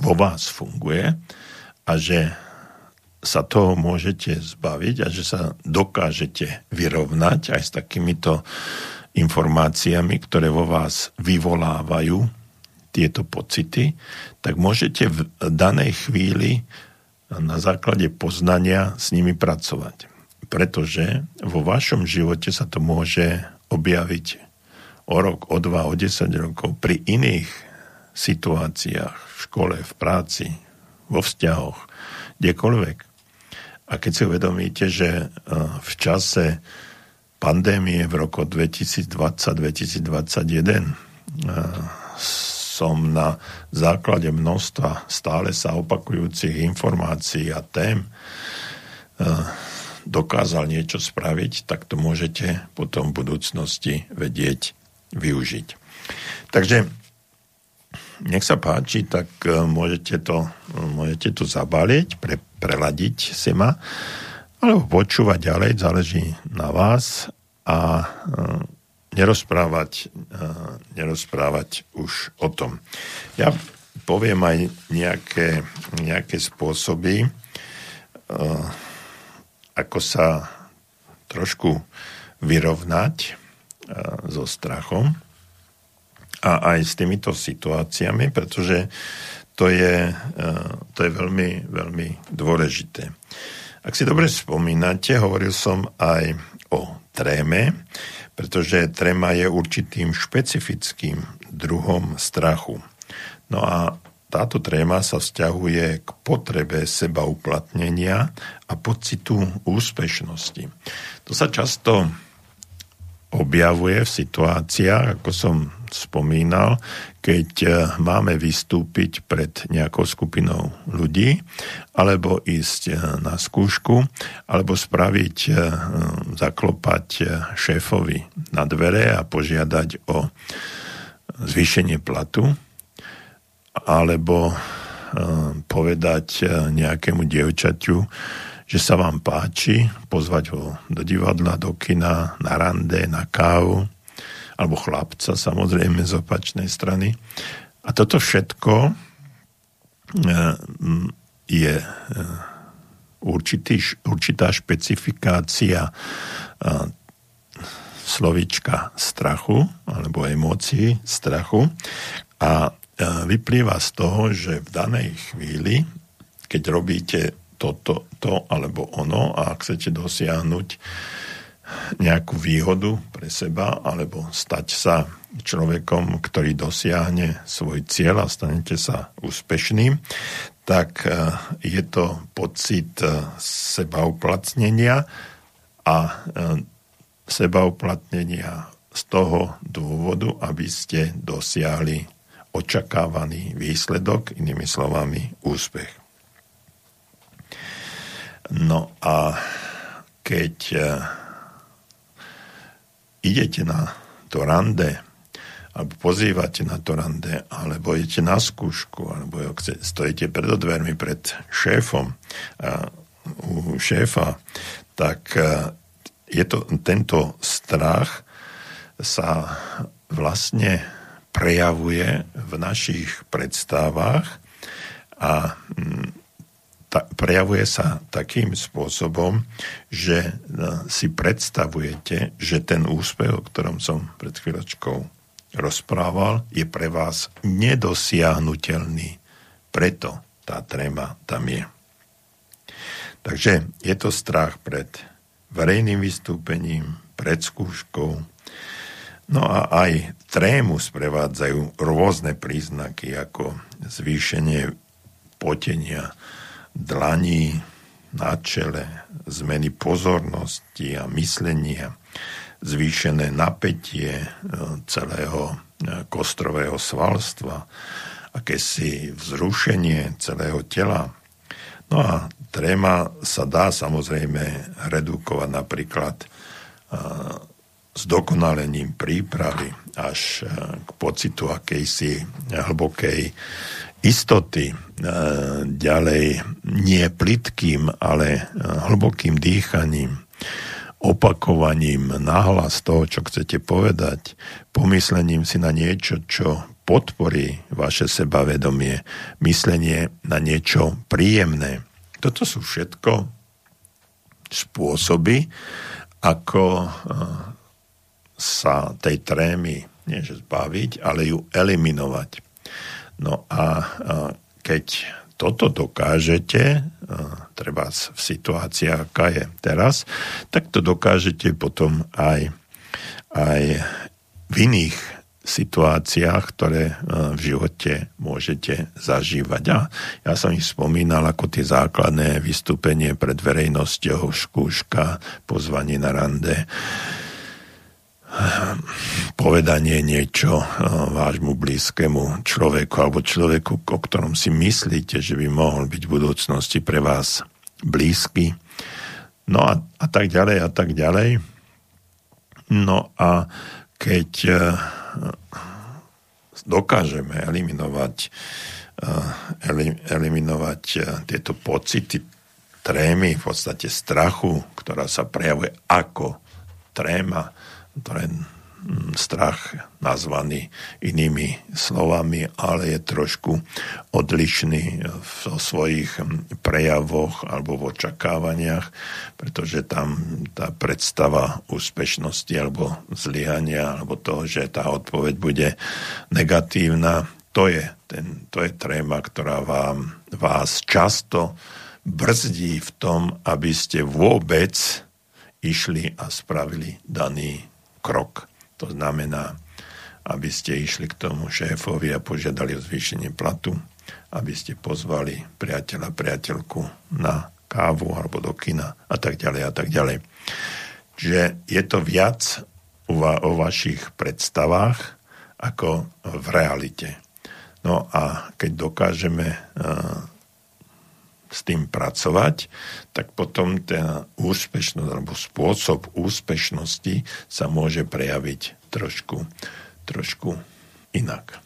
vo vás funguje a že sa toho môžete zbaviť a že sa dokážete vyrovnať aj s takýmito informáciami, ktoré vo vás vyvolávajú tieto pocity, tak môžete v danej chvíli na základe poznania s nimi pracovať. Pretože vo vašom živote sa to môže objaviť o rok, o dva, o desať rokov pri iných situáciách, v škole, v práci, vo vzťahoch, kdekoľvek. A keď si uvedomíte, že e, v čase pandémie v roku 2020-2021 som na základe množstva stále sa opakujúcich informácií a tém eh, dokázal niečo spraviť, tak to môžete potom v budúcnosti vedieť využiť. Takže nech sa páči, tak e, môžete to, môžete to zabaliť, pre, preladiť si ma, alebo počúvať ďalej, záleží na vás a e, nerozprávať, e, nerozprávať už o tom. Ja poviem aj nejaké, nejaké spôsoby, ako sa trošku vyrovnať so strachom a aj s týmito situáciami, pretože to je, e, to je veľmi, veľmi dôležité. Ak si dobre spomínate, hovoril som aj o tréme, pretože tréma je určitým špecifickým druhom strachu. No a táto tréma sa vzťahuje k potrebe seba uplatnenia a pocitu úspešnosti. To sa často objavuje v situáciách, ako som spomínal, keď e, máme vystúpiť pred nejakou skupinou ľudí, alebo ísť e, na skúšku, alebo spraviť, e, zaklopať šéfovi na dvere a požiadať o zvýšenie platu, alebo povedať nejakému dievčaťu, že sa vám páči, pozvať ho do divadla, do kina, na rande, na kávu, alebo chlapca samozrejme z opačnej strany. A toto všetko e, je e, určitý, určitá špecifikácia e, slovička strachu alebo emócií strachu a vyplýva z toho, že v danej chvíli, keď robíte toto, to alebo ono a ak chcete dosiahnuť nejakú výhodu pre seba alebo stať sa človekom, ktorý dosiahne svoj cieľ a stanete sa úspešným, tak e, je to pocit e, sebauplatnenia a e, sebauplatnenia z toho dôvodu, aby ste dosiahli očakávaný výsledok, inými slovami úspech. No a keď e, idete na to rande, alebo pozývate na to rande, alebo idete na skúšku, alebo stojíte pred dvermi pred šéfom, u šéfa, tak e, je to, tento strach sa vlastne prejavuje v našich predstavách a ta, prejavuje sa takým spôsobom, že e, si predstavujete, že ten úspech, o ktorom som pred chvíľočkou rozprával, je pre vás nedosiahnutelný. Preto tá tréma tam je. Takže je to strach pred verejným vystúpením, pred skúškou. No a aj trému sprevádzajú rôzne príznaky ako zvýšenie potenia, dlaní na čele, zmeny pozornosti a myslenia, zvýšené napätie e, celého e, kostrového svalstva, akési vzrušenie celého tela. No a tréma sa dá samozrejme redukovať napríklad e, s dokonalením prípravy až k pocitu akejsi hlbokej istoty, e, ďalej nie plitkým, ale e, hlbokým dýchaním, opakovaním nahlas toho, čo chcete povedať, pomyslením si na niečo, čo podporí vaše sebavedomie, myslenie na niečo príjemné. Toto sú všetko spôsoby, ako e, sa tej trémy nie že zbaviť, ale ju eliminovať. No a keď toto dokážete, treba v situácii, aká je teraz, tak to dokážete potom aj, aj v iných situáciách, ktoré v živote môžete zažívať. A ja som ich spomínal ako tie základné vystúpenie pred verejnosťou, skúška, pozvanie na rande, povedanie niečo eh, vášmu blízkemu človeku alebo človeku, o ktorom si myslíte, že by mohol byť v budúcnosti pre vás blízky. No a, a tak ďalej a tak ďalej. No a keď eh, dokážeme eliminovať, eliminovať tieto pocity trémy, v podstate strachu, ktorá sa prejavuje ako tréma, ktoré strach nazvaný inými slovami, ale je trošku odlišný v svojich prejavoch alebo v očakávaniach, pretože tam tá predstava úspešnosti alebo zlyhania alebo toho, že tá odpoveď bude negatívna, to je, ten, to je tréma, ktorá vám, vás často brzdí v tom, aby ste vôbec išli a spravili daný krok. To znamená, aby ste išli k tomu šéfovi a požiadali o zvýšenie platu, aby ste pozvali priateľa, priateľku na kávu alebo do kina a tak ďalej a tak ďalej. Čiže je to viac o vašich predstavách ako v realite. No a keď dokážeme s tým pracovať, tak potom ten úspešnosť alebo spôsob úspešnosti sa môže prejaviť trošku, trošku inak.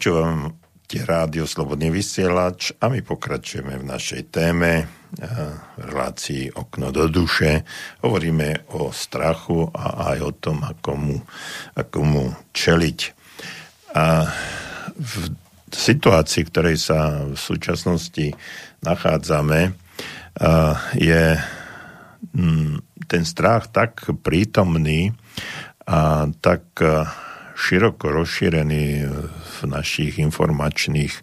Počúvate rádio Slobodný vysielač a my pokračujeme v našej téme v eh, relácii Okno do duše. Hovoríme o strachu a aj o tom, ako mu, ako mu čeliť. A v situácii, v ktorej sa v súčasnosti nachádzame, eh, je mm, ten strach tak prítomný a tak eh, široko rozšírený v našich informačných,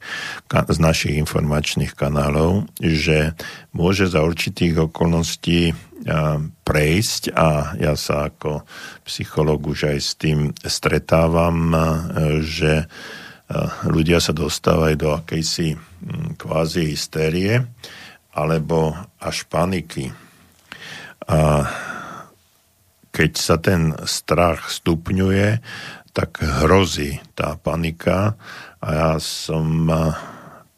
z našich informačných kanálov, že môže za určitých okolností prejsť a ja sa ako psycholog už aj s tým stretávam, že ľudia sa dostávajú do akejsi kvázi hystérie alebo až paniky. A keď sa ten strach stupňuje, tak hrozí tá panika a ja som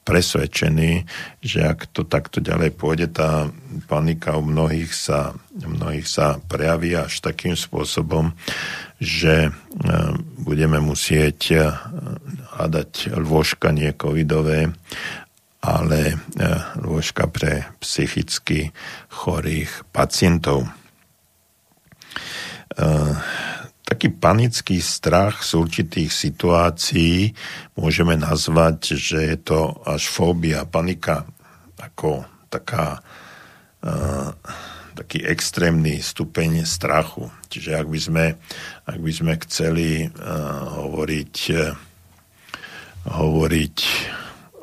presvedčený, že ak to takto ďalej pôjde, tá panika u mnohých sa, mnohých sa prejaví až takým spôsobom, že e, budeme musieť e, hľadať lôžka nie covidové, ale lôžka pre psychicky chorých pacientov. Taký panický strach z určitých situácií môžeme nazvať, že je to až fóbia, panika ako taká uh, taký extrémny stupeň strachu. Čiže ak by sme, ak by sme chceli uh, hovoriť, uh, hovoriť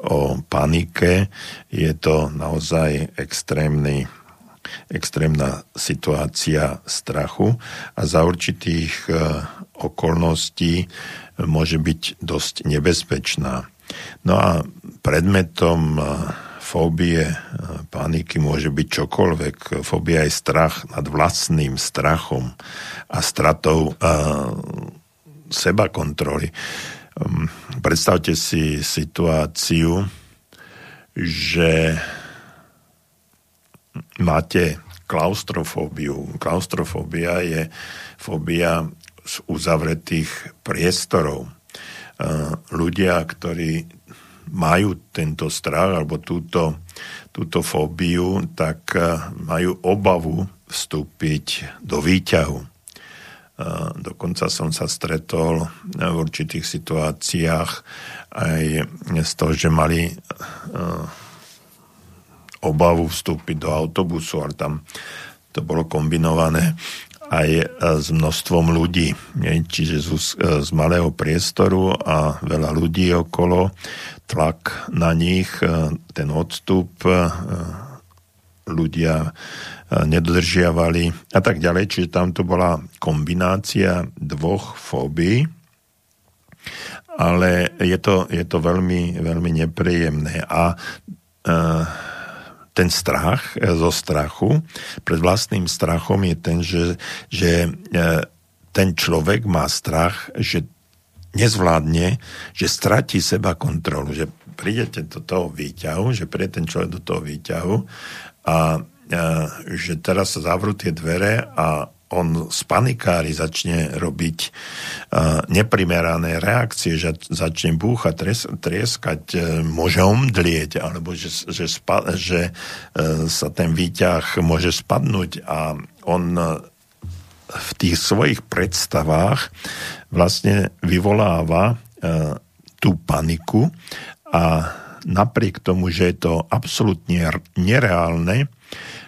o panike, je to naozaj extrémny extrémna situácia strachu a za určitých e, okolností môže byť dosť nebezpečná. No a predmetom e, fóbie, e, paniky môže byť čokoľvek. Fóbia je strach nad vlastným strachom a stratou seba kontroly. Um, predstavte si situáciu, že máte klaustrofóbiu. Klaustrofóbia je fóbia z uzavretých priestorov. E, ľudia, ktorí majú tento strach alebo túto, túto fóbiu, tak e, majú obavu vstúpiť do výťahu. E, dokonca som sa stretol v určitých situáciách aj z toho, že mali obavu vstúpiť do autobusu, ale tam to bolo kombinované aj e, s množstvom ľudí. Čiže z, e, z malého priestoru a veľa ľudí okolo, tlak na nich, e, ten odstup, ľudia nedodržiavali a tak ďalej. Čiže tam to bola kombinácia dvoch fóbií, ale je to, je to veľmi, veľmi nepríjemné. A ten strach e, zo strachu, pred vlastným strachom je ten, že, že e, ten človek má strach, že nezvládne, že stratí seba kontrolu, že prídete do toho výťahu, že príde ten človek do toho výťahu a, a e, že teraz sa zavrú tie dvere a on z panikári začne robiť uh, neprimerané reakcie, že začne búchať, tries, trieskať, uh, môže omdlieť, alebo že, že, spa, že uh, sa ten výťah môže spadnúť. A on v tých svojich predstavách vlastne vyvoláva tú paniku a napriek tomu, že je to absolútne nereálne,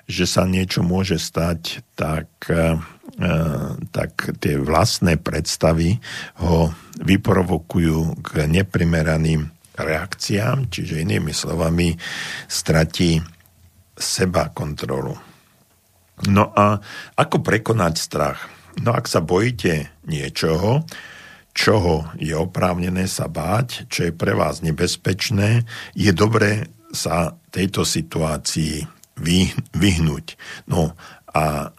že sa niečo môže stať, tak, e, e, tak tie vlastné predstavy ho vyprovokujú k neprimeraným reakciám, čiže inými slovami stratí seba kontrolu. No a ako prekonať strach? No ak sa bojíte niečoho, čoho je oprávnené sa báť, čo je pre vás nebezpečné, je dobré sa tejto situácii vyhnúť. No a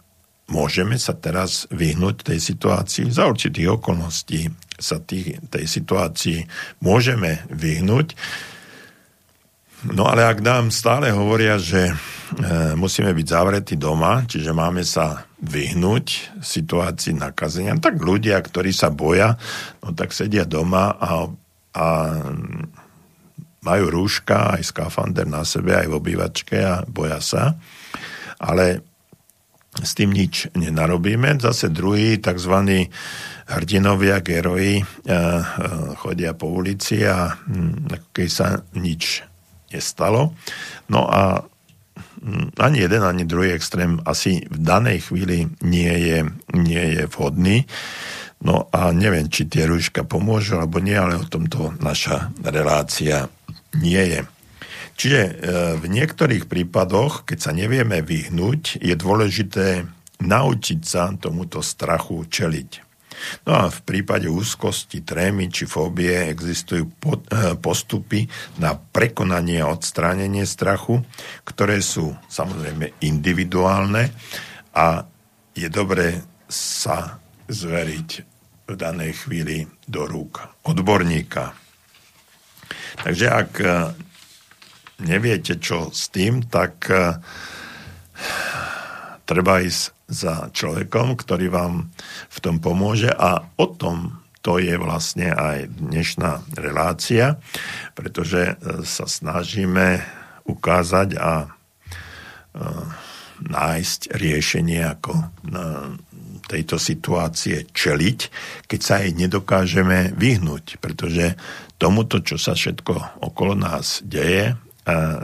môžeme sa teraz vyhnúť tej situácii. Za určitých okolností sa tých, tej situácii môžeme vyhnúť. No ale ak nám stále hovoria, že e, musíme byť zavretí doma, čiže máme sa vyhnúť situácii nakazenia, tak ľudia, ktorí sa boja, no tak sedia doma a, a majú rúška, aj skafander na sebe, aj v obývačke a boja sa. Ale s tým nič nenarobíme. Zase druhý, tzv. hrdinovia, geroji, eh, eh, chodia po ulici a hm, keď sa nič nestalo. No a hm, ani jeden, ani druhý extrém asi v danej chvíli nie je, nie je vhodný. No a neviem, či tie rúška pomôžu, alebo nie, ale o tomto naša relácia nie je. Čiže e, v niektorých prípadoch, keď sa nevieme vyhnúť, je dôležité naučiť sa tomuto strachu čeliť. No a v prípade úzkosti, trémy či fóbie existujú e, postupy na prekonanie a odstránenie strachu, ktoré sú samozrejme individuálne a je dobré sa zveriť v danej chvíli do rúk odborníka. Takže ak e, neviete, čo s tým, tak e, treba ísť za človekom, ktorý vám v tom pomôže. A o tom to je vlastne aj dnešná relácia, pretože e, sa snažíme ukázať a nájsť riešenie, ako tejto situácie čeliť, keď sa jej nedokážeme vyhnúť, pretože tomuto, čo sa všetko okolo nás deje,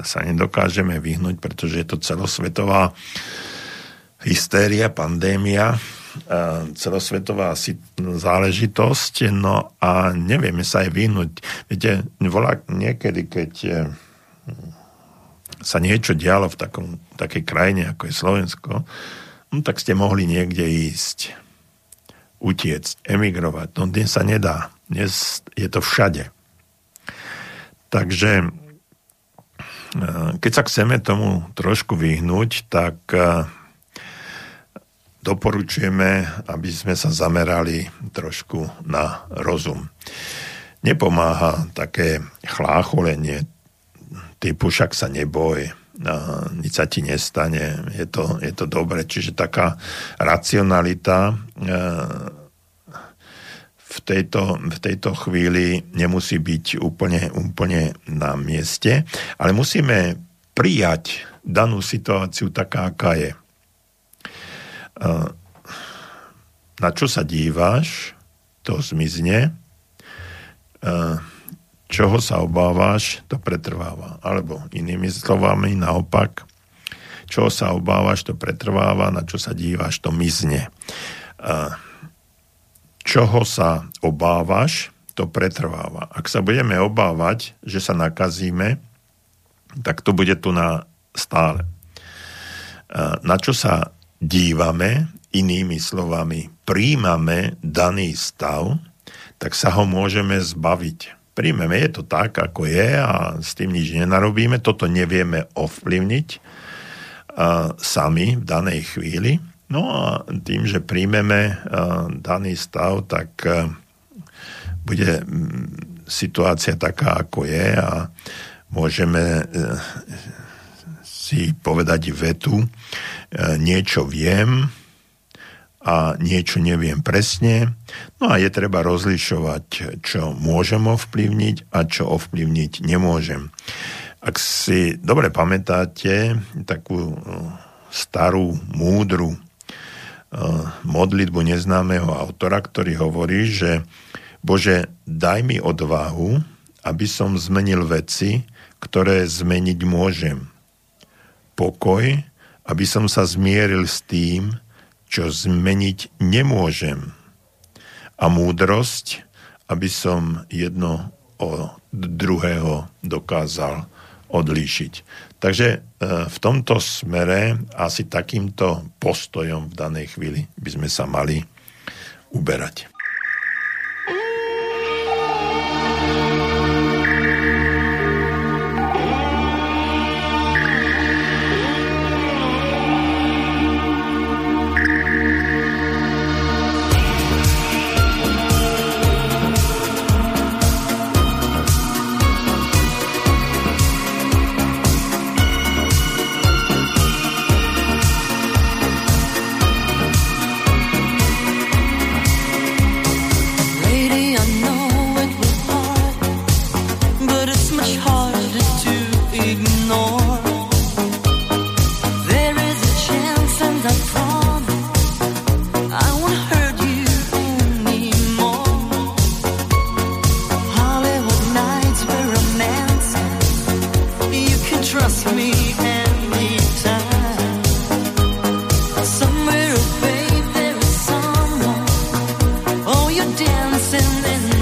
sa nedokážeme vyhnúť, pretože je to celosvetová hystéria, pandémia, celosvetová záležitosť, no a nevieme sa aj vyhnúť. Viete, volá niekedy, keď e, sa niečo dialo v takom, takej krajine, ako je Slovensko, no tak ste mohli niekde ísť, utiecť, emigrovať. No dnes sa nedá. Dnes je to všade. Takže e, keď sa chceme tomu trošku vyhnúť, tak e, doporučujeme, aby sme sa zamerali trošku na rozum. Nepomáha také chlácholenie typu však sa neboj, nič sa ti nestane, je to, je to dobre. Čiže taká racionalita e, v tejto, v tejto chvíli nemusí byť úplne, úplne na mieste, ale musíme prijať danú situáciu taká, aká je. Na čo sa díváš, to zmizne, čoho sa obávaš, to pretrváva. Alebo inými slovami, naopak, čoho sa obávaš, to pretrváva, na čo sa díváš, to mizne. Čoho sa obávaš, to pretrváva. Ak sa budeme obávať, že sa nakazíme, tak to bude tu na stále. Na čo sa dívame, inými slovami, príjmame daný stav, tak sa ho môžeme zbaviť. Príjmeme, je to tak, ako je a s tým nič nenarobíme, toto nevieme ovplyvniť uh, sami v danej chvíli. No a tým, že príjmeme uh, daný stav, tak uh, bude situácia taká, ako je a môžeme uh, si povedať vetu, e, niečo viem a niečo neviem presne. No a je treba rozlišovať, čo môžem ovplyvniť a čo ovplyvniť nemôžem. Ak si dobre pamätáte takú e, starú, múdru e, modlitbu neznámeho autora, ktorý hovorí, že Bože, daj mi odvahu, aby som zmenil veci, ktoré zmeniť môžem pokoj, aby som sa zmieril s tým, čo zmeniť nemôžem. A múdrosť, aby som jedno od druhého dokázal odlíšiť. Takže e, v tomto smere asi takýmto postojom v danej chvíli by sme sa mali uberať. you're dancing in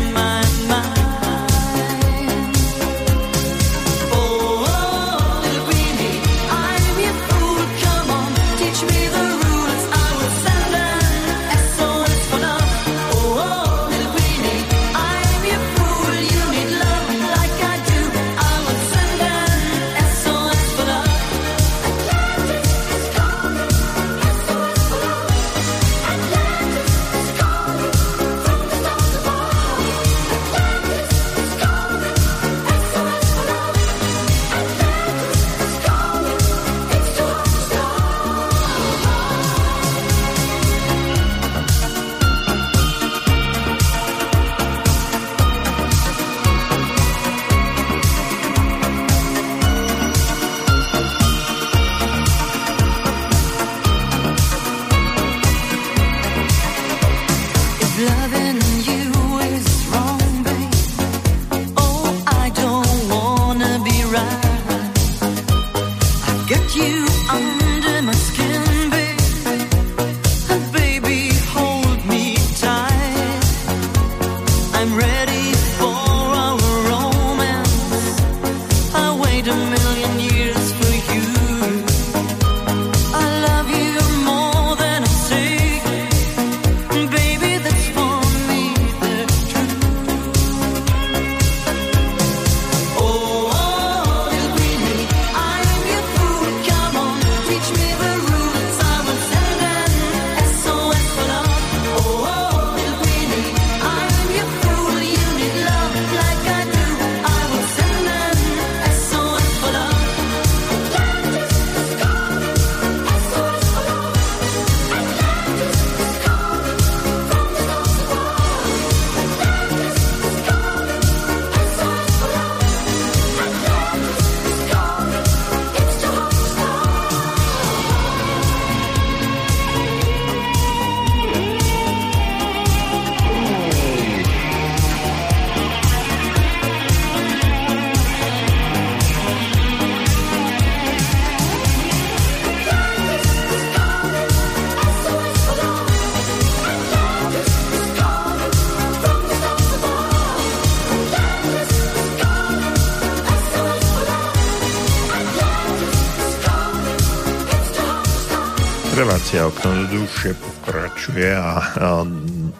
relácia okno duše pokračuje a, a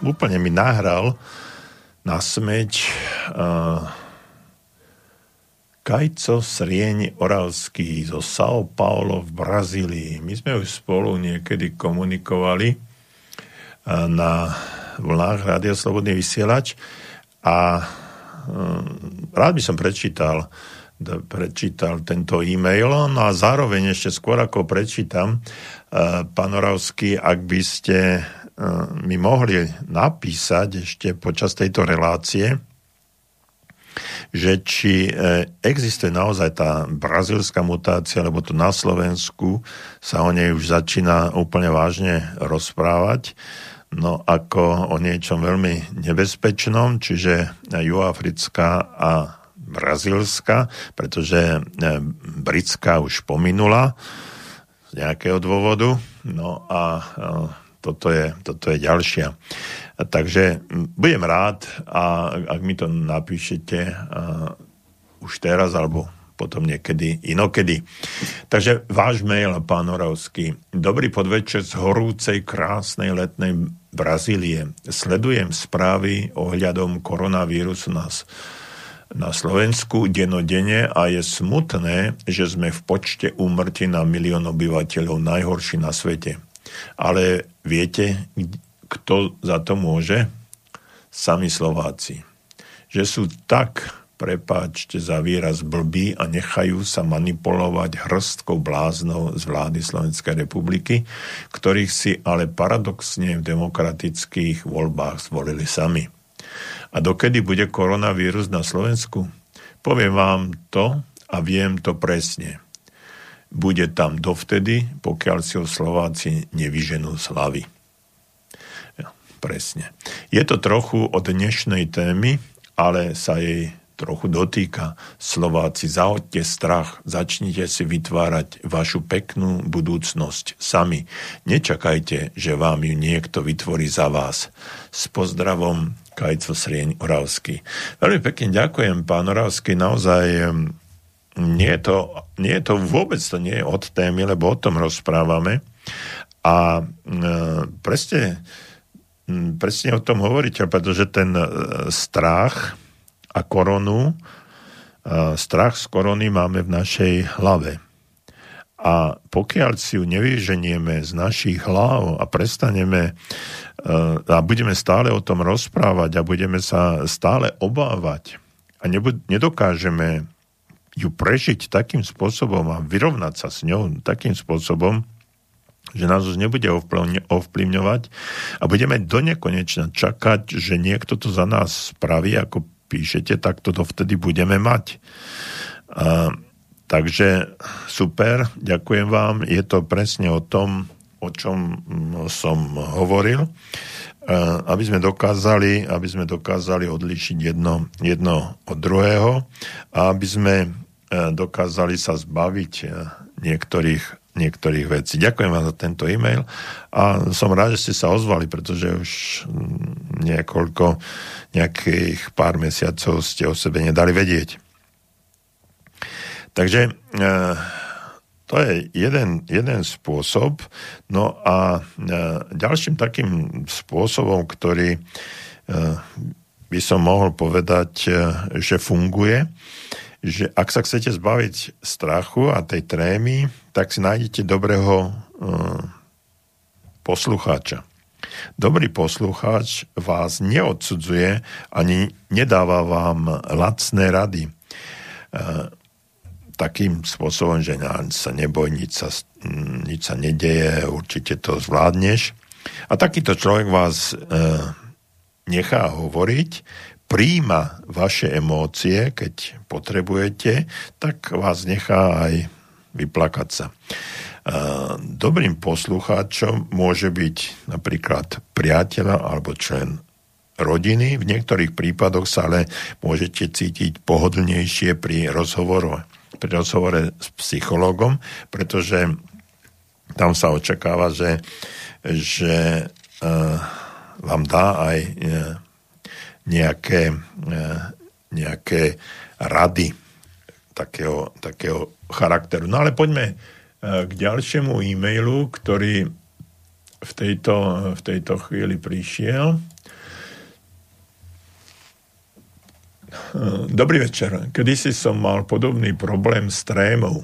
úplne mi nahral na smeť a, Kajco Srieň Oravský zo São Paulo v Brazílii. My sme už spolu niekedy komunikovali na vlnách Rádia Slobodný vysielač a rád by som prečítal prečítal tento e-mail. No a zároveň ešte skôr ako prečítam, pán Oravský, ak by ste e, mi mohli napísať ešte počas tejto relácie, že či e, existuje naozaj tá brazilská mutácia, lebo tu na Slovensku sa o nej už začína úplne vážne rozprávať, no ako o niečom veľmi nebezpečnom, čiže juafrická a brazilská, pretože e, britská už pominula, nejakého dôvodu. No a toto je, toto je ďalšia. Takže budem rád, a ak mi to napíšete už teraz, alebo potom niekedy inokedy. Takže váš mail, pán Oravský. Dobrý podvečer z horúcej, krásnej letnej Brazílie. Sledujem správy ohľadom koronavírusu nás na Slovensku denodene a je smutné, že sme v počte úmrtí na milión obyvateľov najhorší na svete. Ale viete, kto za to môže? Sami Slováci. Že sú tak, prepáčte za výraz, blbí a nechajú sa manipulovať hrstkou bláznov z vlády Slovenskej republiky, ktorých si ale paradoxne v demokratických voľbách zvolili sami. A dokedy bude koronavírus na Slovensku? Poviem vám to a viem to presne. Bude tam dovtedy, pokiaľ si ho Slováci nevyženú slavy. Ja, presne. Je to trochu od dnešnej témy, ale sa jej trochu dotýka. Slováci, zahoďte strach, začnite si vytvárať vašu peknú budúcnosť sami. Nečakajte, že vám ju niekto vytvorí za vás. S pozdravom Kajco Srieň Oravský. Veľmi pekne ďakujem, pán Oravský, naozaj nie je, to, nie je to vôbec to nie je od témy, lebo o tom rozprávame. A e, presne, presne o tom hovoríte, pretože ten e, strach a koronu, e, strach z korony máme v našej hlave. A pokiaľ si ju nevyženieme z našich hlav a prestaneme Eh, a budeme stále o tom rozprávať a budeme sa stále obávať a nedokážeme ju prežiť takým spôsobom a vyrovnať sa s ňou takým spôsobom, že nás už nebude ovplyvňovať a budeme do nekonečna čakať, že niekto to za nás spraví, ako píšete, tak to dovtedy budeme mať. A, takže super, ďakujem vám. Je to presne o tom, o čom mm, som hovoril, aby sme dokázali, aby sme dokázali odlišiť jedno, jedno od druhého a aby sme dokázali sa zbaviť niektorých, niektorých vecí. Ďakujem vám za tento e-mail a som rád, že ste sa ozvali, pretože už mm, niekoľko, nejakých pár mesiacov ste o sebe nedali vedieť. Takže to je jeden, jeden spôsob. No a ďalším takým spôsobom, ktorý by som mohol povedať, e, že funguje, že ak sa chcete zbaviť strachu a tej trémy, tak si nájdete dobrého e, poslucháča. Dobrý poslucháč vás neodsudzuje ani nedáva vám lacné rady. E, takým spôsobom, že sa neboj, nič sa, nič sa nedeje, určite to zvládneš. A takýto človek vás nechá hovoriť, príjma vaše emócie, keď potrebujete, tak vás nechá aj vyplakať sa. Dobrým poslucháčom môže byť napríklad priateľ alebo člen rodiny. V niektorých prípadoch sa ale môžete cítiť pohodlnejšie pri rozhovore, pri rozhovore s psychologom, pretože tam sa očakáva, že, že uh, vám dá aj e, nejaké, e, nejaké rady takého, takého charakteru. No ale poďme e, k ďalšiemu e-mailu, ktorý v tejto, v tejto chvíli prišiel. Dobrý večer. Kedysi som mal podobný problém s trémou.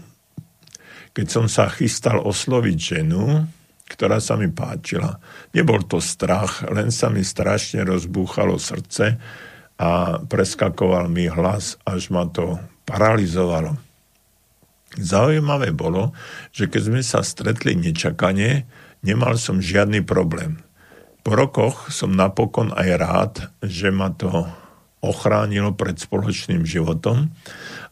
Keď som sa chystal osloviť ženu, ktorá sa mi páčila. Nebol to strach, len sa mi strašne rozbúchalo srdce a preskakoval mi hlas, až ma to paralizovalo. Zaujímavé bolo, že keď sme sa stretli nečakane, nemal som žiadny problém. Po rokoch som napokon aj rád, že ma to ochránilo pred spoločným životom,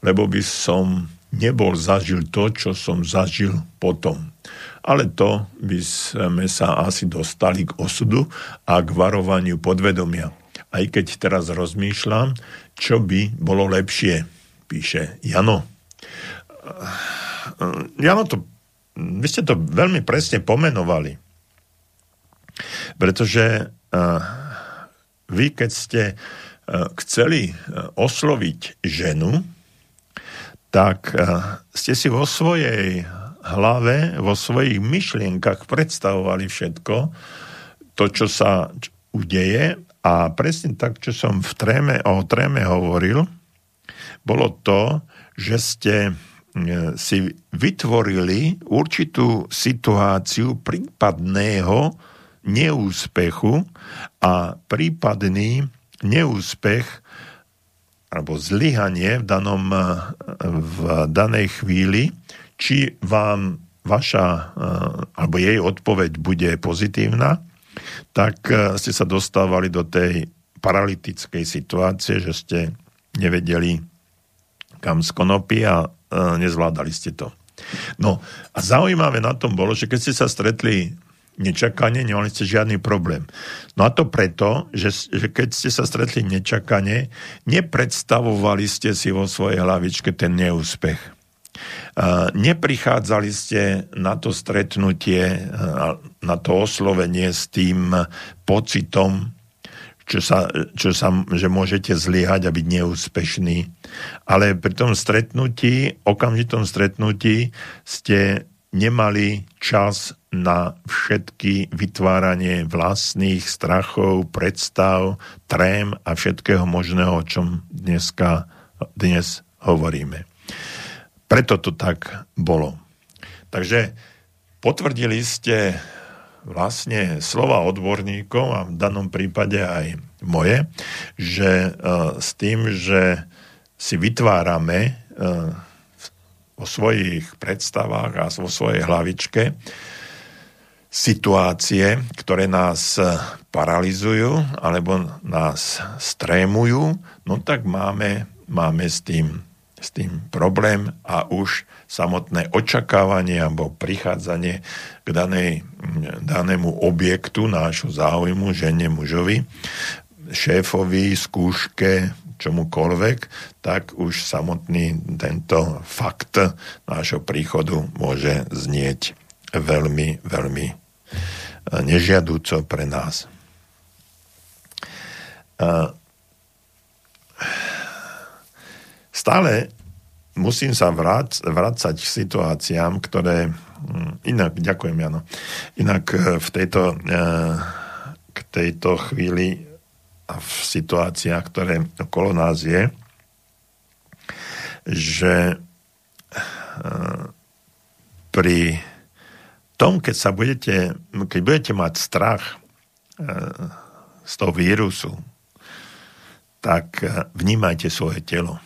lebo by som nebol zažil to, čo som zažil potom ale to by sme sa asi dostali k osudu a k varovaniu podvedomia. Aj keď teraz rozmýšľam, čo by bolo lepšie, píše Jano. Jano, to, vy ste to veľmi presne pomenovali. Pretože uh, vy, keď ste uh, chceli osloviť ženu, tak ste si vo svojej hlave, vo svojich myšlienkach predstavovali všetko, to, čo sa udeje. A presne tak, čo som v tréme, o tréme hovoril, bolo to, že ste e, si vytvorili určitú situáciu prípadného neúspechu a prípadný neúspech alebo zlyhanie v, danom, e, v danej chvíli či vám vaša eh, alebo jej odpoveď bude pozitívna, tak eh, ste sa dostávali do tej paralytickej situácie, že ste nevedeli kam skonopy a eh, nezvládali ste to. No a zaujímavé na tom bolo, že keď ste sa stretli nečakane, nemali ste žiadny problém. No a to preto, že, že keď ste sa stretli nečakane, nepredstavovali ste si vo svojej hlavičke ten neúspech Neprichádzali ste na to stretnutie, na to oslovenie s tým pocitom, čo sa, čo sa, že môžete zlyhať a byť neúspešný. Ale pri tom stretnutí, okamžitom stretnutí ste nemali čas na všetky vytváranie vlastných strachov, predstav, trém a všetkého možného, o čom dneska, dnes hovoríme. Preto to tak bolo. Takže potvrdili ste vlastne slova odborníkov a v danom prípade aj moje, že uh, s tým, že si vytvárame uh, vo svojich predstavách a vo svojej hlavičke situácie, ktoré nás paralizujú alebo nás strémujú, no tak máme, máme s tým s tým problém a už samotné očakávanie alebo prichádzanie k danej, danému objektu nášho záujmu, žene, mužovi, šéfovi, skúške, čomukoľvek, tak už samotný tento fakt nášho príchodu môže znieť veľmi, veľmi e, nežiadúco pre nás. E, stále musím sa vrác, vrácať k situáciám, ktoré hm, inak, ďakujem Jano, inak e, v tejto, k tejto chvíli a v situáciách, ktoré okolo nás je, že pri tom, keď sa budete, keď budete mať strach e, z toho vírusu, tak e, vnímajte svoje telo.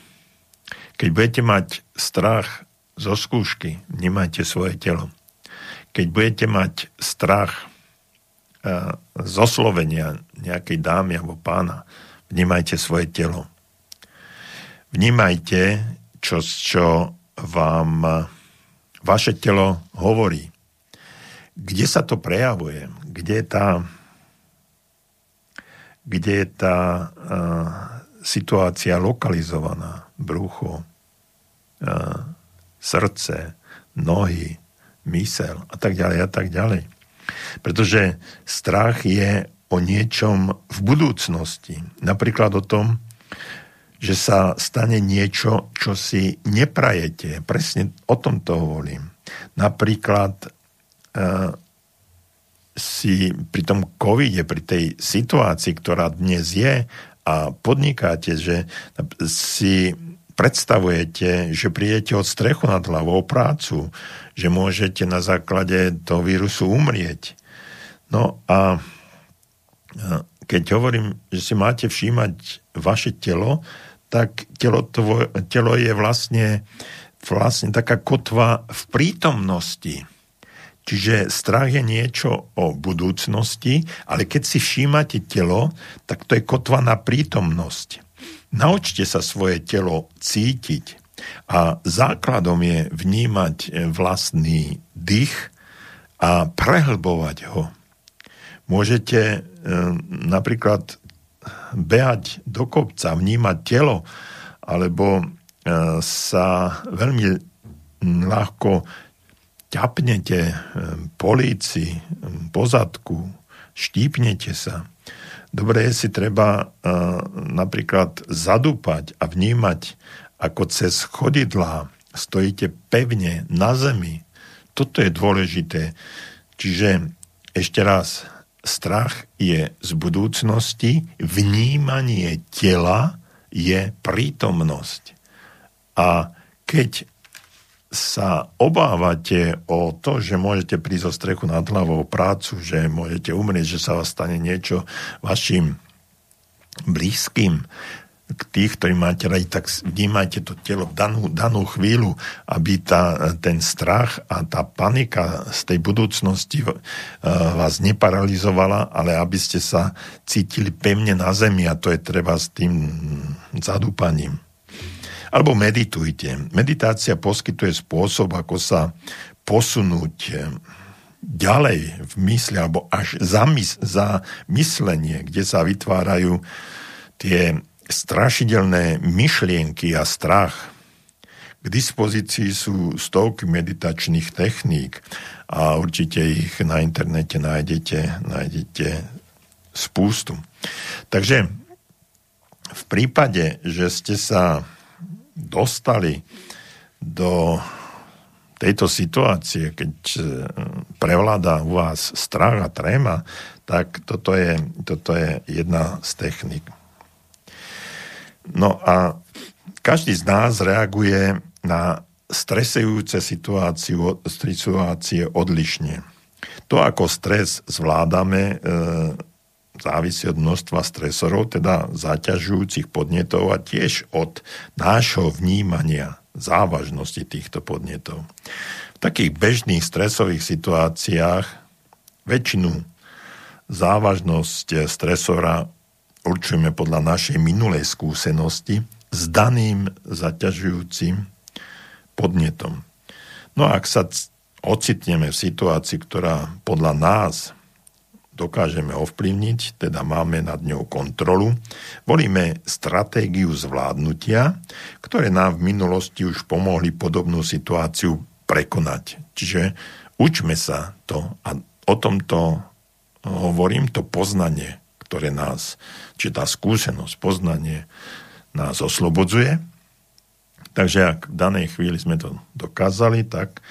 Keď budete mať strach zo skúšky, vnímajte svoje telo. Keď budete mať strach e, z oslovenia nejakej dámy alebo pána, vnímajte svoje telo. Vnímajte, čo, čo vám vaše telo hovorí kde sa to prejavuje? Kde je tá, kde je tá uh, situácia lokalizovaná? Brucho, uh, srdce, nohy, mysel a tak ďalej a tak ďalej. Pretože strach je o niečom v budúcnosti. Napríklad o tom, že sa stane niečo, čo si neprajete. Presne o tom to hovorím. Napríklad si pri tom covide, pri tej situácii, ktorá dnes je a podnikáte, že si predstavujete, že prídete od strechu nad hlavou prácu, že môžete na základe toho vírusu umrieť. No a keď hovorím, že si máte všímať vaše telo, tak telo, tvo, telo je vlastne, vlastne taká kotva v prítomnosti Čiže strach je niečo o budúcnosti, ale keď si všímate telo, tak to je kotva na prítomnosť. Naučte sa svoje telo cítiť a základom je vnímať vlastný dých a prehlbovať ho. Môžete e, napríklad behať do kopca, vnímať telo, alebo e, sa veľmi ľahko ťapnete eh, po líci, po zadku, štípnete sa. Dobre je si treba uh, napríklad zadúpať a vnímať, ako cez chodidlá stojíte pevne na zemi. Toto je dôležité. Čiže ešte raz, strach je z budúcnosti, vnímanie tela je prítomnosť. A keď sa obávate o to, že môžete prísť o strechu nad hlavou prácu, že môžete umrieť, že sa vás stane niečo vašim blízkym, k tých, ktorí máte radi, tak vnímajte to telo v danú, danú chvíľu, aby tá, ten strach a tá panika z tej budúcnosti uh, vás neparalizovala, ale aby ste sa cítili pevne na zemi a to je treba s tým zadúpaním. Alebo meditujte. Meditácia poskytuje spôsob, ako sa posunúť eh, ďalej v mysli, alebo až za, mys- za myslenie, kde sa vytvárajú tie strašidelné myšlienky a strach. K dispozícii sú stovky meditačných techník a určite ich na internete nájdete, nájdete spústu. Takže v prípade, že ste sa dostali do tejto situácie, keď e, prevláda u vás strach a tréma, tak toto je, toto je jedna z technik. No a každý z nás reaguje na stresujúce situáciu, situácie odlišne. To, ako stres zvládame, e, závisí od množstva stresorov, teda zaťažujúcich podnetov a tiež od nášho vnímania závažnosti týchto podnetov. V takých bežných stresových situáciách väčšinu závažnosť stresora určujeme podľa našej minulej skúsenosti s daným zaťažujúcim podnetom. No a ak sa ocitneme v situácii, ktorá podľa nás dokážeme ovplyvniť, teda máme nad ňou kontrolu, volíme stratégiu zvládnutia, ktoré nám v minulosti už pomohli podobnú situáciu prekonať. Čiže učme sa to a o tomto hovorím, to poznanie, ktoré nás, či tá skúsenosť, poznanie nás oslobodzuje. Takže ak v danej chvíli sme to dokázali, tak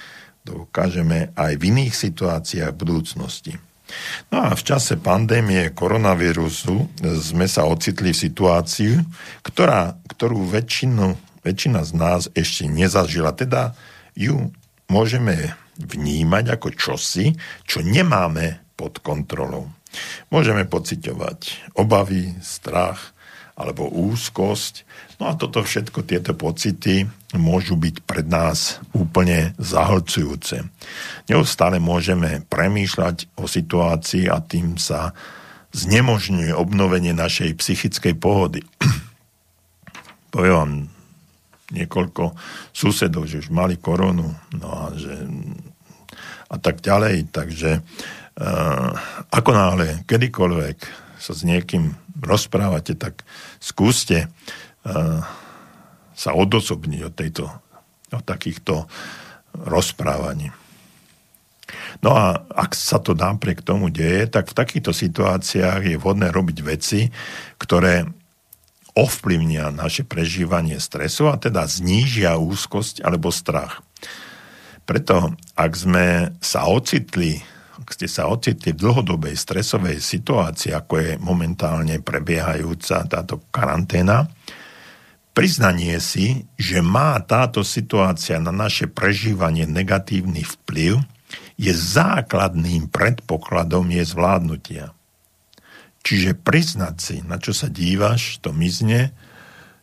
dokážeme aj v iných situáciách v budúcnosti. No a v čase pandémie koronavírusu sme sa ocitli v situácii, ktorá, ktorú väčšinu, väčšina z nás ešte nezažila. Teda ju môžeme vnímať ako čosi, čo nemáme pod kontrolou. Môžeme pociťovať obavy, strach alebo úzkosť. No a toto všetko, tieto pocity môžu byť pred nás úplne zahlcujúce. Neustále môžeme premýšľať o situácii a tým sa znemožňuje obnovenie našej psychickej pohody. Poviem vám niekoľko susedov, že už mali koronu, no a že a tak ďalej. Takže uh, ako náhle, kedykoľvek sa s niekým rozprávate, tak skúste sa odosobniť od, tejto, od takýchto rozprávaní. No a ak sa to napriek tomu deje, tak v takýchto situáciách je vhodné robiť veci, ktoré ovplyvnia naše prežívanie stresu a teda znížia úzkosť alebo strach. Preto, ak sme sa ocitli, ak ste sa ocitli v dlhodobej stresovej situácii, ako je momentálne prebiehajúca táto karanténa, priznanie si, že má táto situácia na naše prežívanie negatívny vplyv, je základným predpokladom je zvládnutia. Čiže priznať si, na čo sa dívaš, to mizne,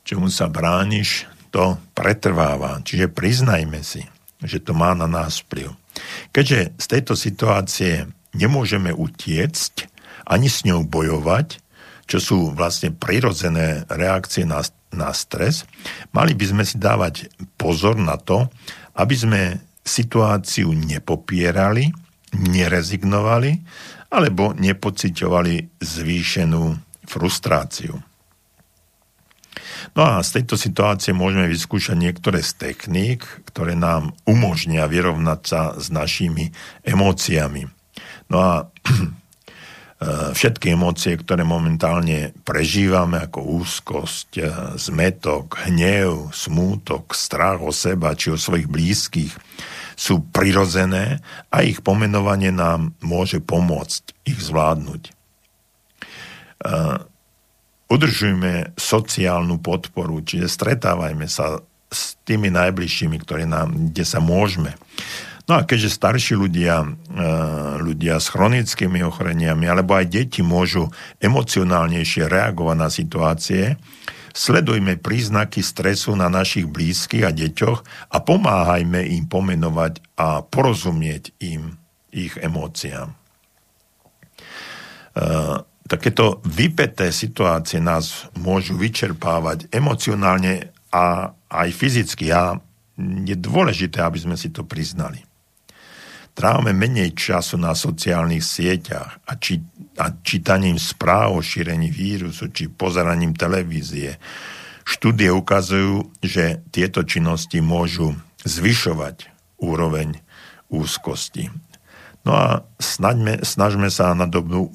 čomu sa brániš, to pretrváva. Čiže priznajme si, že to má na nás vplyv. Keďže z tejto situácie nemôžeme utiecť, ani s ňou bojovať, čo sú vlastne prirodzené reakcie na, na stres, mali by sme si dávať pozor na to, aby sme situáciu nepopierali, nerezignovali alebo nepociťovali zvýšenú frustráciu. No a z tejto situácie môžeme vyskúšať niektoré z techník, ktoré nám umožnia vyrovnať sa s našimi emóciami. No a všetky emócie, ktoré momentálne prežívame, ako úzkosť, zmetok, hnev, smútok, strach o seba či o svojich blízkych, sú prirodzené a ich pomenovanie nám môže pomôcť ich zvládnuť. Udržujme sociálnu podporu, čiže stretávajme sa s tými najbližšími, ktoré nám, kde sa môžeme. No a keďže starší ľudia, ľudia s chronickými ochoreniami alebo aj deti môžu emocionálnejšie reagovať na situácie, Sledujme príznaky stresu na našich blízkych a deťoch a pomáhajme im pomenovať a porozumieť im ich emóciám. E, takéto vypeté situácie nás môžu vyčerpávať emocionálne a aj fyzicky a je dôležité, aby sme si to priznali trávame menej času na sociálnych sieťach a, či, a čítaním správ o šírení vírusu či pozeraním televízie. Štúdie ukazujú, že tieto činnosti môžu zvyšovať úroveň úzkosti. No a snažme, snažme sa nadobnú,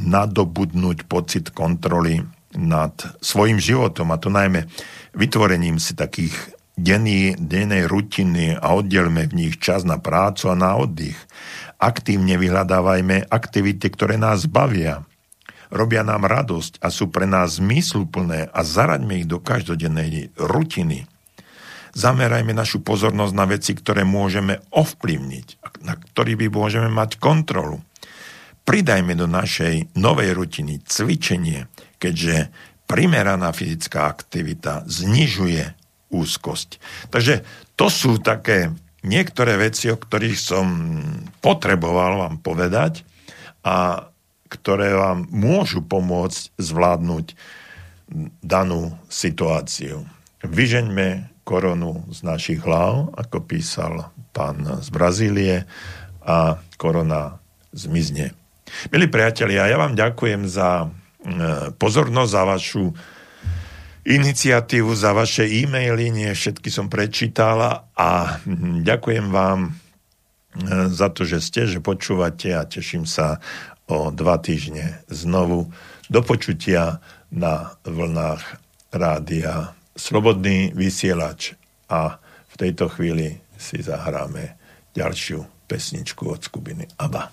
nadobudnúť pocit kontroly nad svojim životom a to najmä vytvorením si takých denný, dennej rutiny a oddelme v nich čas na prácu a na oddych. Aktívne vyhľadávajme aktivity, ktoré nás bavia, robia nám radosť a sú pre nás zmysluplné a zaraďme ich do každodennej rutiny. Zamerajme našu pozornosť na veci, ktoré môžeme ovplyvniť, na ktorých by môžeme mať kontrolu. Pridajme do našej novej rutiny cvičenie, keďže primeraná fyzická aktivita znižuje úzkosť. Takže to sú také niektoré veci, o ktorých som potreboval vám povedať a ktoré vám môžu pomôcť zvládnuť danú situáciu. Vyžeňme koronu z našich hlav, ako písal pán z Brazílie, a korona zmizne. Milí priatelia, ja vám ďakujem za pozornosť, za vašu iniciatívu, za vaše e-maily, nie všetky som prečítala a ďakujem vám za to, že ste, že počúvate a teším sa o dva týždne znovu do počutia na vlnách rádia Slobodný vysielač a v tejto chvíli si zahráme ďalšiu pesničku od skupiny ABBA.